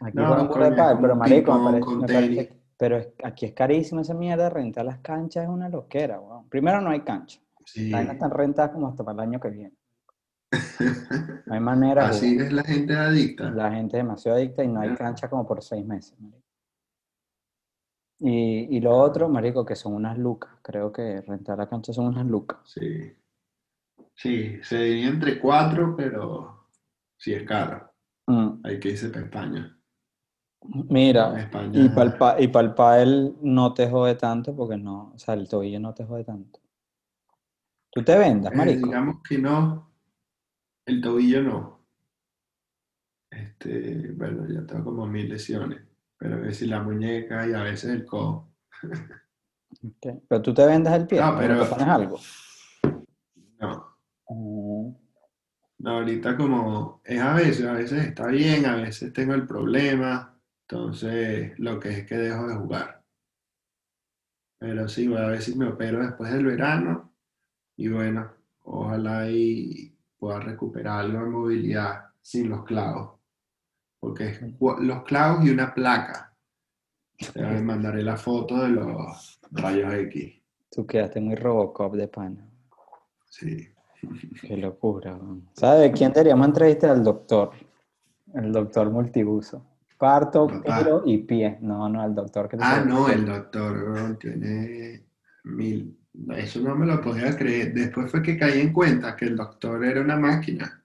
Aquí No, pádel, como pero marico, me parece, con me parece pero aquí es carísimo esa mierda, rentar las canchas es una loquera, weón. Primero no hay cancha, Sí. las están rentadas como hasta para el año que viene. No hay manera, Así es la gente adicta. la gente es demasiado adicta y no hay cancha como por seis meses, marico. Y, y lo otro, marico, que son unas lucas, creo que rentar la cancha son unas lucas. Sí. Sí, se diría entre cuatro, pero sí es caro. Mm. Hay que irse para España. Mira, España. y para el, pa- y pa'l pádel no te jode tanto porque no, o sea, el tobillo no te jode tanto. ¿Tú te vendas, eh, marico? digamos que no. El tobillo no. Este, bueno, ya tengo como mil lesiones. Pero a veces la muñeca y a veces el codo. Pero tú te vendas el pie, No, ¿o pero- te pones algo? No. Mm. No, ahorita como es a veces, a veces está bien, a veces tengo el problema, entonces lo que es que dejo de jugar. Pero sí, voy a ver si me opero después del verano y bueno, ojalá y pueda recuperar algo de movilidad sin los clavos. Porque es los clavos y una placa. Te mandaré la foto de los rayos X. Tú quedaste muy Robocop de pana. Sí. Qué locura. ¿Sabes quién deberíamos entrevistar? Al doctor. El doctor multiuso. Parto, pero y pie. No, no, el doctor que Ah, no, el doctor tiene mil. Eso no me lo podía creer. Después fue que caí en cuenta que el doctor era una máquina.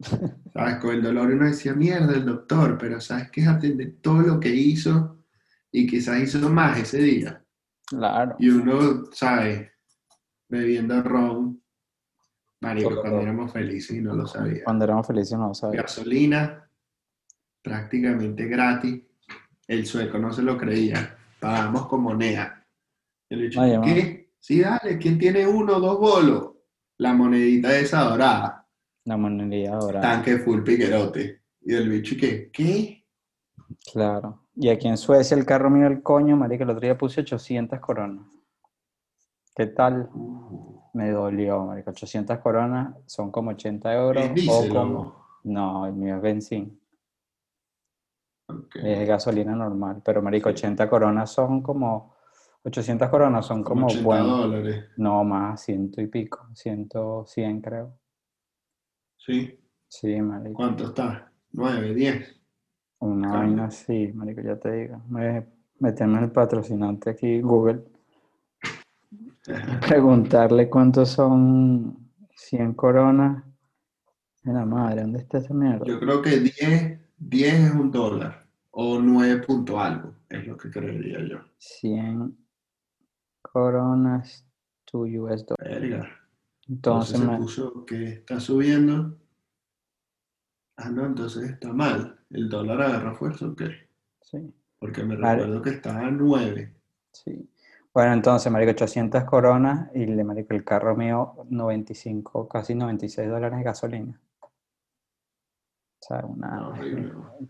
¿Sabes? Con el dolor uno decía, mierda, el doctor, pero ¿sabes qué? Atender todo lo que hizo y quizás hizo más ese día. Claro. Y uno, ¿sabes? Bebiendo ron, Marico, cuando éramos felices y no lo sabía. Cuando éramos felices no lo sabía. Gasolina, prácticamente gratis. El sueco no se lo creía. Pagamos con moneda. Yo le dije, ¿qué? Sí, dale, ¿quién tiene uno o dos bolos? La monedita esa dorada. La monedita dorada. Tanque full piquerote. Y el bicho, ¿qué? ¿Qué? Claro. Y aquí en Suecia el carro mío, el coño, marico, el otro día puse 800 coronas. ¿Qué tal? Uh me dolió, marico. 800 coronas son como 80 euros. ¿Es o No, el mío es benzín. Es gasolina normal, pero marico, 80 coronas son como... 800 coronas son como, 80 dólares. No, más, ciento y pico. Ciento, 100 creo. ¿Sí? Sí, marico. ¿Cuánto está? ¿9, 10? Una vaina así, marico, ya te digo. Metemos el patrocinante aquí, Google preguntarle cuántos son 100 coronas. la madre, ¿dónde está esa mierda? Yo creo que 10, 10 es un dólar o 9 punto algo, es lo que creería yo. 100 coronas to US dólares. Entonces, me... puso que está subiendo. Ah, no, entonces está mal. ¿El dólar agarra fuerza o qué? Sí. Porque me recuerdo que estaba a 9. Sí. Bueno, entonces, marico, 800 coronas y le marico el carro mío 95, casi 96 dólares de gasolina. O sea, una...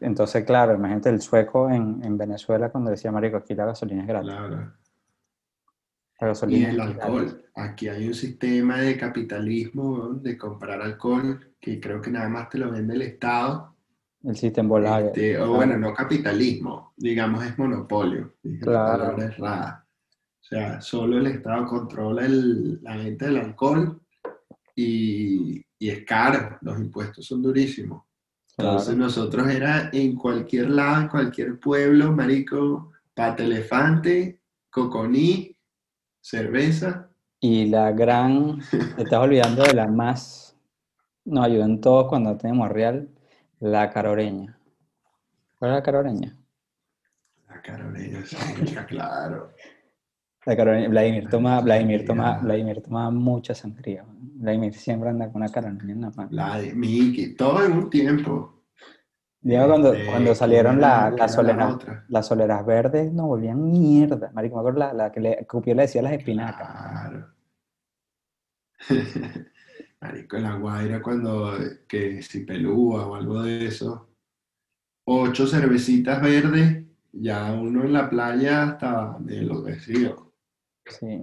Entonces, claro, imagínate el sueco en, en, Venezuela cuando decía, marico, aquí la gasolina es gratis. Claro. Gasolina y el alcohol. Aquí hay un sistema de capitalismo de comprar alcohol que creo que nada más te lo vende el Estado. El sistema volario. Este, o bueno, no capitalismo, digamos es monopolio. Claro. Es o sea, solo el Estado controla la venta del alcohol y, es caro, los impuestos son durísimos. Entonces nosotros era en cualquier lado, en cualquier pueblo, marico, pata elefante, coconí, cerveza. Y la gran, te estás olvidando de la más, nos ayudan todos cuando tenemos real, la caroreña. ¿Cuál es la caroreña? La caroreña, sí, claro. La Carolina, Vladimir toma, Vladimir toma, Vladimir toma mucha sangría. Vladimir siempre anda con una caroneña en la mano. Vladimir, todo en un tiempo. Digo, cuando, este, cuando salieron la, las soleras, las soleras verdes, no volvían mierda. Marico, me acuerdo la, la que le Cupió le decía las espinacas. Claro. Marico, la Guaira cuando, que si pelúa o algo de eso, ocho cervecitas verdes, ya uno en la playa estaba de enloquecido. Sí.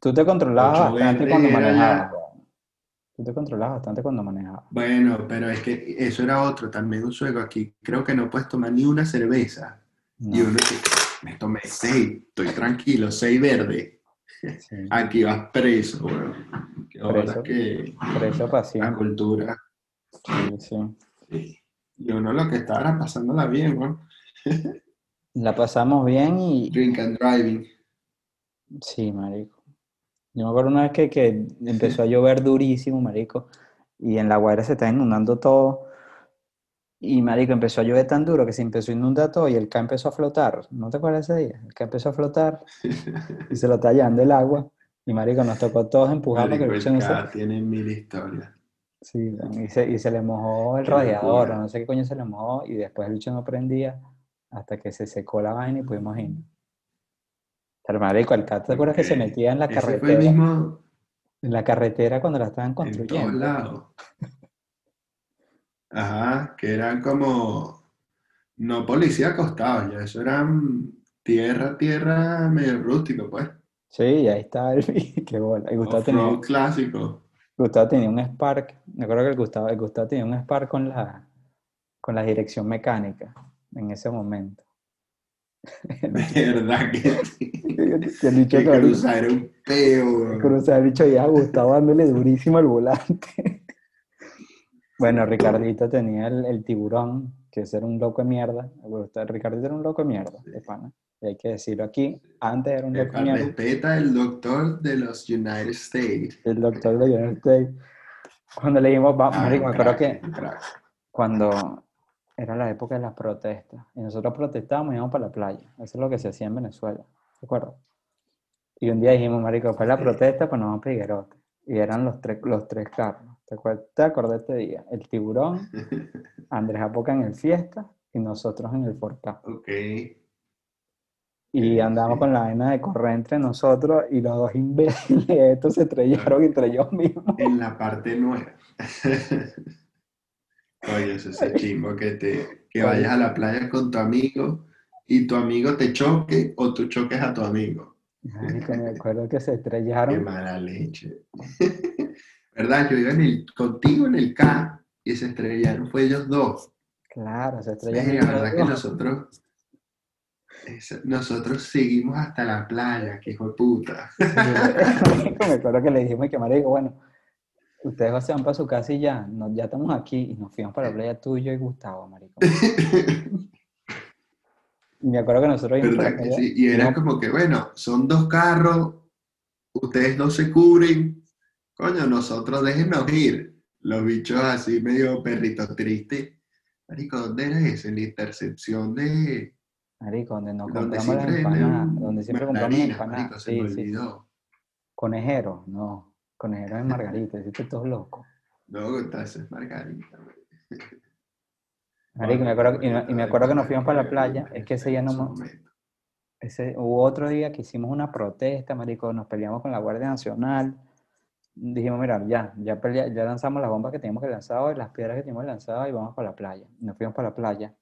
Tú te controlabas bastante cuando manejabas. Tú te controlabas bastante cuando manejabas. Bueno, pero es que eso era otro, también un sueco aquí. Creo que no puedes tomar ni una cerveza. Y uno me tomé seis, estoy tranquilo, seis verde. Aquí vas preso, weón. Preso, que preso para La cultura. Sí, sí, sí. Y uno lo que estaba era pasándola bien, weón. La pasamos bien y... Drink and driving. Sí, marico. Yo me acuerdo una vez que, que empezó a llover durísimo, marico, y en La Guaira se está inundando todo. Y marico, empezó a llover tan duro que se empezó a inundar todo y el K empezó a flotar. ¿No te acuerdas ese día? El K empezó a flotar y se lo está llevando el agua. Y marico, nos tocó todos empujar porque el bicho no se... tiene mil historias. Sí, y se, y se le mojó el radiador, no sé qué coño se le mojó, y después el bicho no prendía hasta que se secó la vaina y pudimos ir. Marico, el ¿te acuerdas que se metía en la carretera? Fue el mismo, En la carretera cuando la estaban en todos construyendo. lados. Ajá, que eran como, no policía acostados, ya eso eran tierra, tierra medio rústico, pues. Sí, y ahí está el qué bola. Y Gustavo tenía, clásico. Gustavo tenía un Spark. Me acuerdo que el Gustavo, el Gustavo tenía un Spark con la, con la dirección mecánica en ese momento. ¿Verdad que sí? Y el bicho Que cruzar era un peo, cruzar el bicho ya Gustavo dándole durísimo al volante. Bueno, Ricardito tenía el, el tiburón, que ese era un loco de mierda. Gustavo- Ricardito era un loco de mierda, de pana. Y hay que decirlo aquí, antes era un loco de mierda. Respeta el doctor de los United States. El doctor de United States. Cuando le dijimos, va, Ah, me acuerdo que crack. cuando era la época de las protestas, y nosotros protestábamos y íbamos para la playa. Eso es lo que se hacía en Venezuela, ¿de acuerdo? Y un día dijimos, marico, para la protesta, pues nos vamos a Higuerote. Y eran los tres, los tres carros. ¿Te acuerdas? ¿Te acordás de este día? El tiburón, Andrés Apoca en el Fiesta y nosotros en el Forca. Ok. Y sí. con la vaina de correr entre nosotros y los dos imbéciles estos se estrellaron entre ellos mismos. En la parte nueva. Oye, eso es el chimbo que te que vayas a la playa con tu amigo y tu amigo te choque o tú choques a tu amigo. Marico, me acuerdo que se Qué estrellaron. mala leche. ¿Verdad? Yo iba en el, contigo en el K y se estrellaron, fue ellos dos. Claro, se estrellaron. la verdad que nosotros, nosotros seguimos hasta la playa, que hijo de puta. Sí, me acuerdo que le dijimos que marico, bueno, ustedes van para su casa y ya, no, ya estamos aquí y nos fuimos para la playa tú, yo y Gustavo, marico. Y me acuerdo que nosotros íbamos para la ¿Verdad que sí? Y era como que, bueno, son dos carros, ustedes no se cubren, coño, nosotros déjenos ir. Los bichos así medio perritos tristes. Marico, ¿dónde era ese? En la intercepción de marico, donde nos donde compramos las empanadas, donde siempre compramos empanadas. marico, se Sí, sí, sí. Conejero, no, conejero es Margarita, hiciste todos locos. No, entonces es margarita. marico. Marico, me acuerdo, y, me- y me acuerdo que nos fuimos para la playa, es que ese día no, ese, hubo otro día que hicimos una protesta, marico, nos peleamos con la Guardia Nacional. Dijimos, mira, ya, ya, pelea- ya lanzamos las bombas que teníamos que lanzar, las piedras que teníamos lanzadas y vamos para la playa. Nos fuimos para la playa.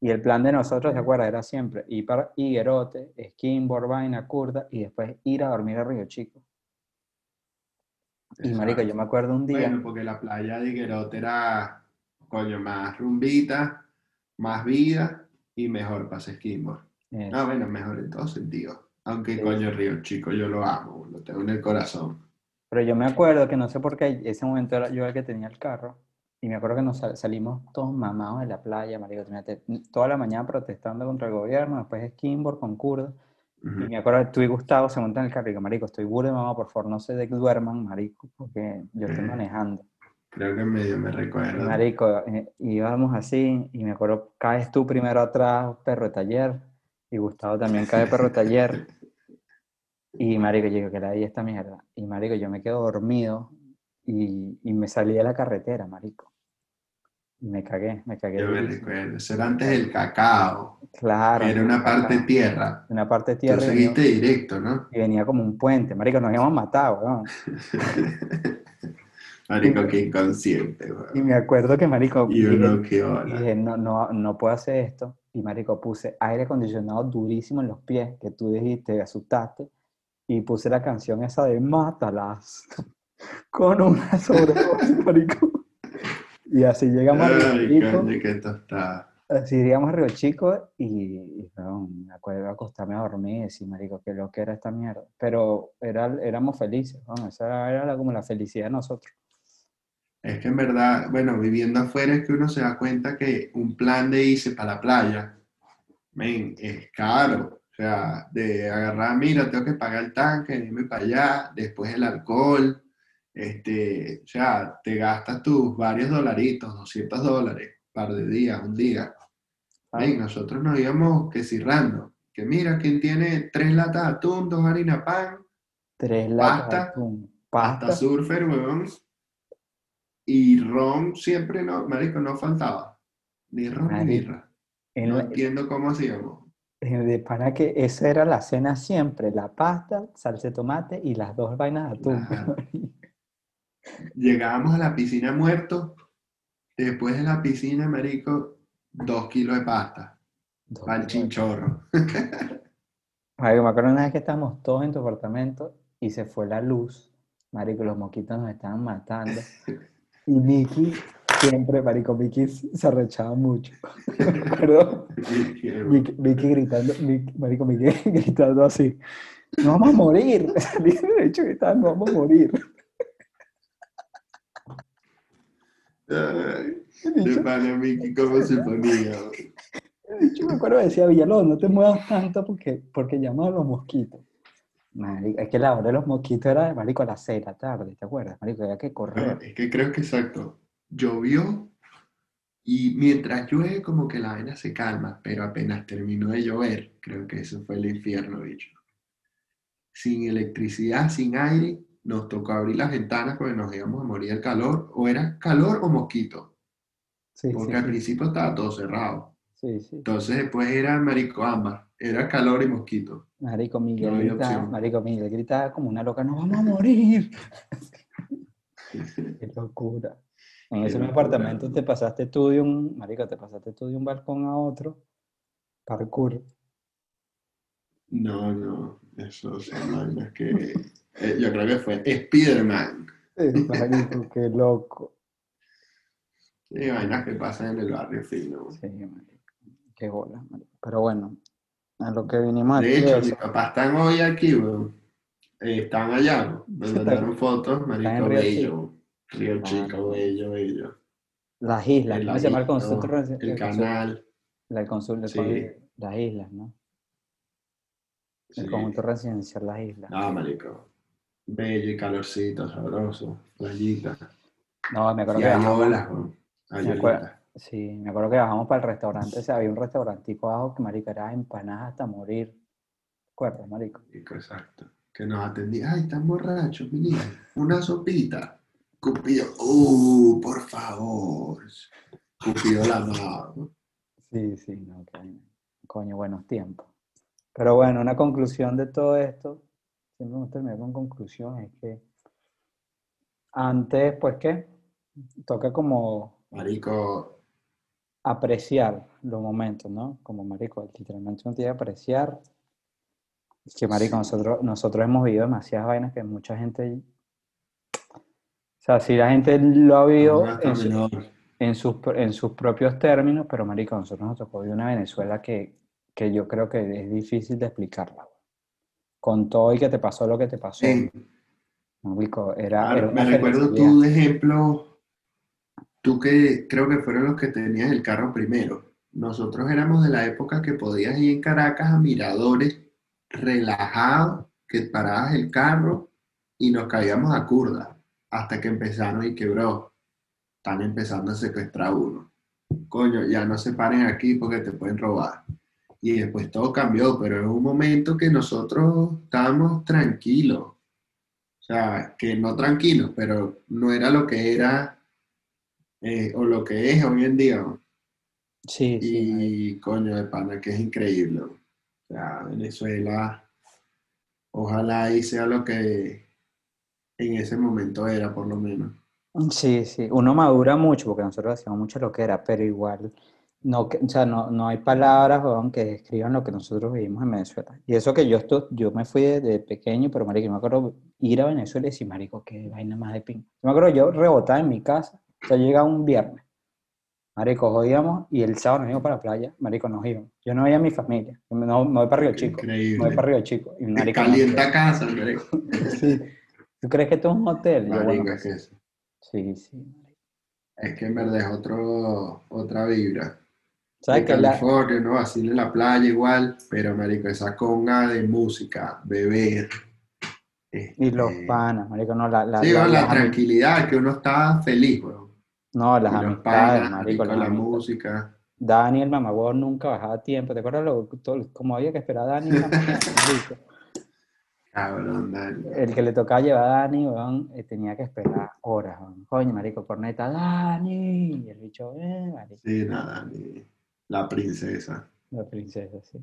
Y el plan de nosotros, ¿te acuerdas? Era siempre ir para Higuerote, Esquimbo, Vaina, Curda y después ir a dormir a Río Chico. Y marico, yo Exacto. me acuerdo un día, Bueno, porque la playa de Higuerote era, coño, más rumbita, más vida y mejor para eh, No, bueno, mejor en todo sentido. Aunque, Sí. coño, Río Chico, yo lo amo, lo tengo en el corazón. pero yo me acuerdo que no sé por qué, ese momento era yo el que tenía el carro. Y me acuerdo que nos sal- salimos todos mamados de la playa, marico, toda la mañana protestando contra el gobierno, después Skimboard con Y me acuerdo que tú y Gustavo se montan en el carro y digo, marico, estoy burro mamá, por favor, no se de- duerman, marico, porque yo estoy Ujú. manejando. Creo que medio me recuerdo. marico, eh, íbamos así, y me acuerdo, caes tú primero atrás, perro de taller, y Gustavo también cae perro de taller. Y marico, yo digo, que la di esta mierda. Y marico, yo me quedo dormido, y, y me salí de la carretera, marico. Me cagué, me cagué. Yo me recuerdo. Eso era antes del cacao. Claro. Era una parte tierra. Una parte Tú tierra venía, seguiste directo, ¿no? y venía como un puente. Marico, nos habíamos matado, weón. Marico, qué inconsciente, weón. Y me acuerdo que, marico, Y dije, uno, y hola. dije, no, no, no puedo hacer esto. Y, marico, puse aire acondicionado durísimo en los pies, que tú dijiste, te asustaste. Y puse la canción esa de Mátalas, con una sobredosis, marico. Y así llegamos a Río Ay, Chico, así llegamos a Río Chico y, y, weón, me acuerdo de acostarme a dormir y decir, marico, qué lo que era esta mierda. Pero era, éramos felices, weón, esa era como la felicidad de nosotros. Es que en verdad, bueno, viviendo afuera es que uno se da cuenta que un plan de irse para la playa, men, es caro. O sea, de agarrar, mira, tengo que pagar el tanque, irme para allá, después el alcohol, este, o sea, te gastas tus varios dolaritos, 200 dólares, par de días, un día. Men, nosotros nos íbamos que cirrando, que mira, quien tiene tres latas de atún, dos harina pan, Tres latas de Pasta, atún, hasta pasta, surfer, weón. Y ron siempre no, marico, no faltaba. Ni ron ni Marico, birra. en No la- entiendo cómo hacíamos. Eh, De pana que esa era la cena siempre, la pasta, salsa de tomate y las dos vainas de atún. Claro. Llegábamos a la piscina muerto, después de la piscina, marico, dos kilos de pasta, de- chinchorro. Marico, me acuerdo una vez que estábamos todos en tu apartamento y se fue la luz. Marico, los mosquitos nos estaban matando. Y Vicky, siempre, Marico, Vicky se arrechaba mucho. Me acuerdo Vicky, Vicky gritando, Vicky- Marico, Vicky gritando así. ¡No vamos a morir! De hecho, gritando, ¡no vamos a morir! Ay, El De pana Mickey, ¿cómo se ponía? bicho me acuerdo que decía, Villalobos, no te muevas tanto porque, porque llaman a los mosquitos. Marico, es que la hora de los mosquitos era, marico, a las 6 de la tarde, ¿te acuerdas? Marico, había que correr. Es que creo que exacto. Llovió y mientras llueve como que la vaina se calma, pero apenas terminó de llover, creo que eso fue el infierno, bicho. Sin electricidad, sin aire, nos tocó abrir las ventanas porque nos íbamos a morir del calor, o era calor o mosquito, Sí, porque sí, al sí, principio estaba todo cerrado. sí, sí. Entonces después era marico ambas, era calor y mosquito. Marico No Miguel había gritaba. Marico Miguel gritaba como una loca, ¡nos vamos a morir! ¡Qué locura! En ese locura, apartamento ¿no? te pasaste tú de un, marico, te pasaste tú de un balcón a otro, parkour. No, no, eso son vainas que eh, yo creo que fue Spider-Man. Marico, qué loco. Sí, vainas que pasan en el barrio fino. Sí, marico, qué bola, marico. Pero bueno, a lo que vinimos De aquí hecho, es- mis papás están hoy aquí, weón. Eh, están allá, weón. Me Sí, mandaron fotos, marico, Río bello. Río Ah, Chico, bello, bello. las islas, ¿cómo se llama el canal, la- el consul- Sí. las islas, ¿no? El sí. conjunto residencial Las Islas. No, marico. Bello y calorcito, sabroso. Playita. No, me acuerdo Y que bajamos, olas, Me acuerdo. sí, me acuerdo que bajamos para el restaurante, o sea, había un restaurantico abajo que, marico, era empanadas hasta morir. ¿Te marico? Exacto. Que nos atendía. Ay, están borrachos, mi niño. Una sopita. Cupido. Uh, por favor. Cupido la mano. Sí, sí, no, vaina. coño, buenos tiempos. Pero bueno, una conclusión de todo esto, siempre hemos terminado con conclusión, es que antes, pues, ¿qué? Toca como Marico, apreciar los momentos, ¿no? Como marico, literalmente uno tiene que apreciar que marico, Sí. nosotros, nosotros hemos vivido demasiadas vainas que mucha gente, o sea, si la gente lo ha vivido en, su- en sus, en sus propios términos, pero marico, nosotros nos tocó vivir una Venezuela que, que yo creo que es difícil de explicarla. Con todo y que te pasó lo que te pasó, Sí. era, Claro, era me recuerdo tú de ejemplo, tú que creo que fueron los que tenías el carro primero. Nosotros éramos de la época que podías ir en Caracas a miradores relajados, que parabas el carro y nos caíamos a curda hasta que empezaron y quebró. Están empezando a secuestrar uno. Coño, ya no se paren aquí porque te pueden robar. Y después todo cambió, pero en un momento que nosotros estábamos tranquilos. O sea, que no tranquilos, pero no era lo que era eh, o lo que es hoy en día. Sí, sí. Y coño, de pana, que es increíble. O sea, Venezuela, ojalá y sea lo que en ese momento era, por lo menos. Sí, sí, uno madura mucho porque nosotros hacíamos mucho lo que era, pero igual no, o sea, no, no hay palabras weón, que describan lo que nosotros vivimos en Venezuela. Y eso que yo, estu- yo me fui de, de pequeño, pero marico, yo me acuerdo ir a Venezuela y decir, marico, qué vaina más de ping. Yo me acuerdo yo rebotaba en mi casa, o sea, llega un viernes, marico, jodíamos y el sábado nos íbamos para la playa, marico, nos íbamos. Yo no veía a mi familia, no, me voy para Río Chico, me voy Increíble. para Río Chico. Y marico, no, Calienta casa, marico. sí. ¿Tú crees que esto es un hotel? Yo, bueno, Marico, es que es, sí, sí, marico. es que en verdad es otro, otra vibra. ¿Sabes que la, California, ¿no? Así en la playa igual, pero marico, esa conga de música, beber. Y los este, panas, marico, no, la, la, Sí, la- la tranquilidad, que uno está feliz, weón. no, las Y los amistades, panas, marico, la música. Dani, el mamagüey, nunca bajaba a tiempo. ¿Te acuerdas lo, todo- cómo había que esperar a Dani la? Cabrón, Dani. El que le tocaba llevar a Dani, weón, eh, tenía que esperar horas, weón. Coño, marico, corneta, Dani. Y el bicho, eh, marico, Sí, nada, Dani. La princesa. la princesa, sí.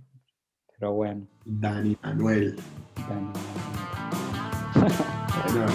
Pero bueno. Dani Manuel. Dani. Bueno,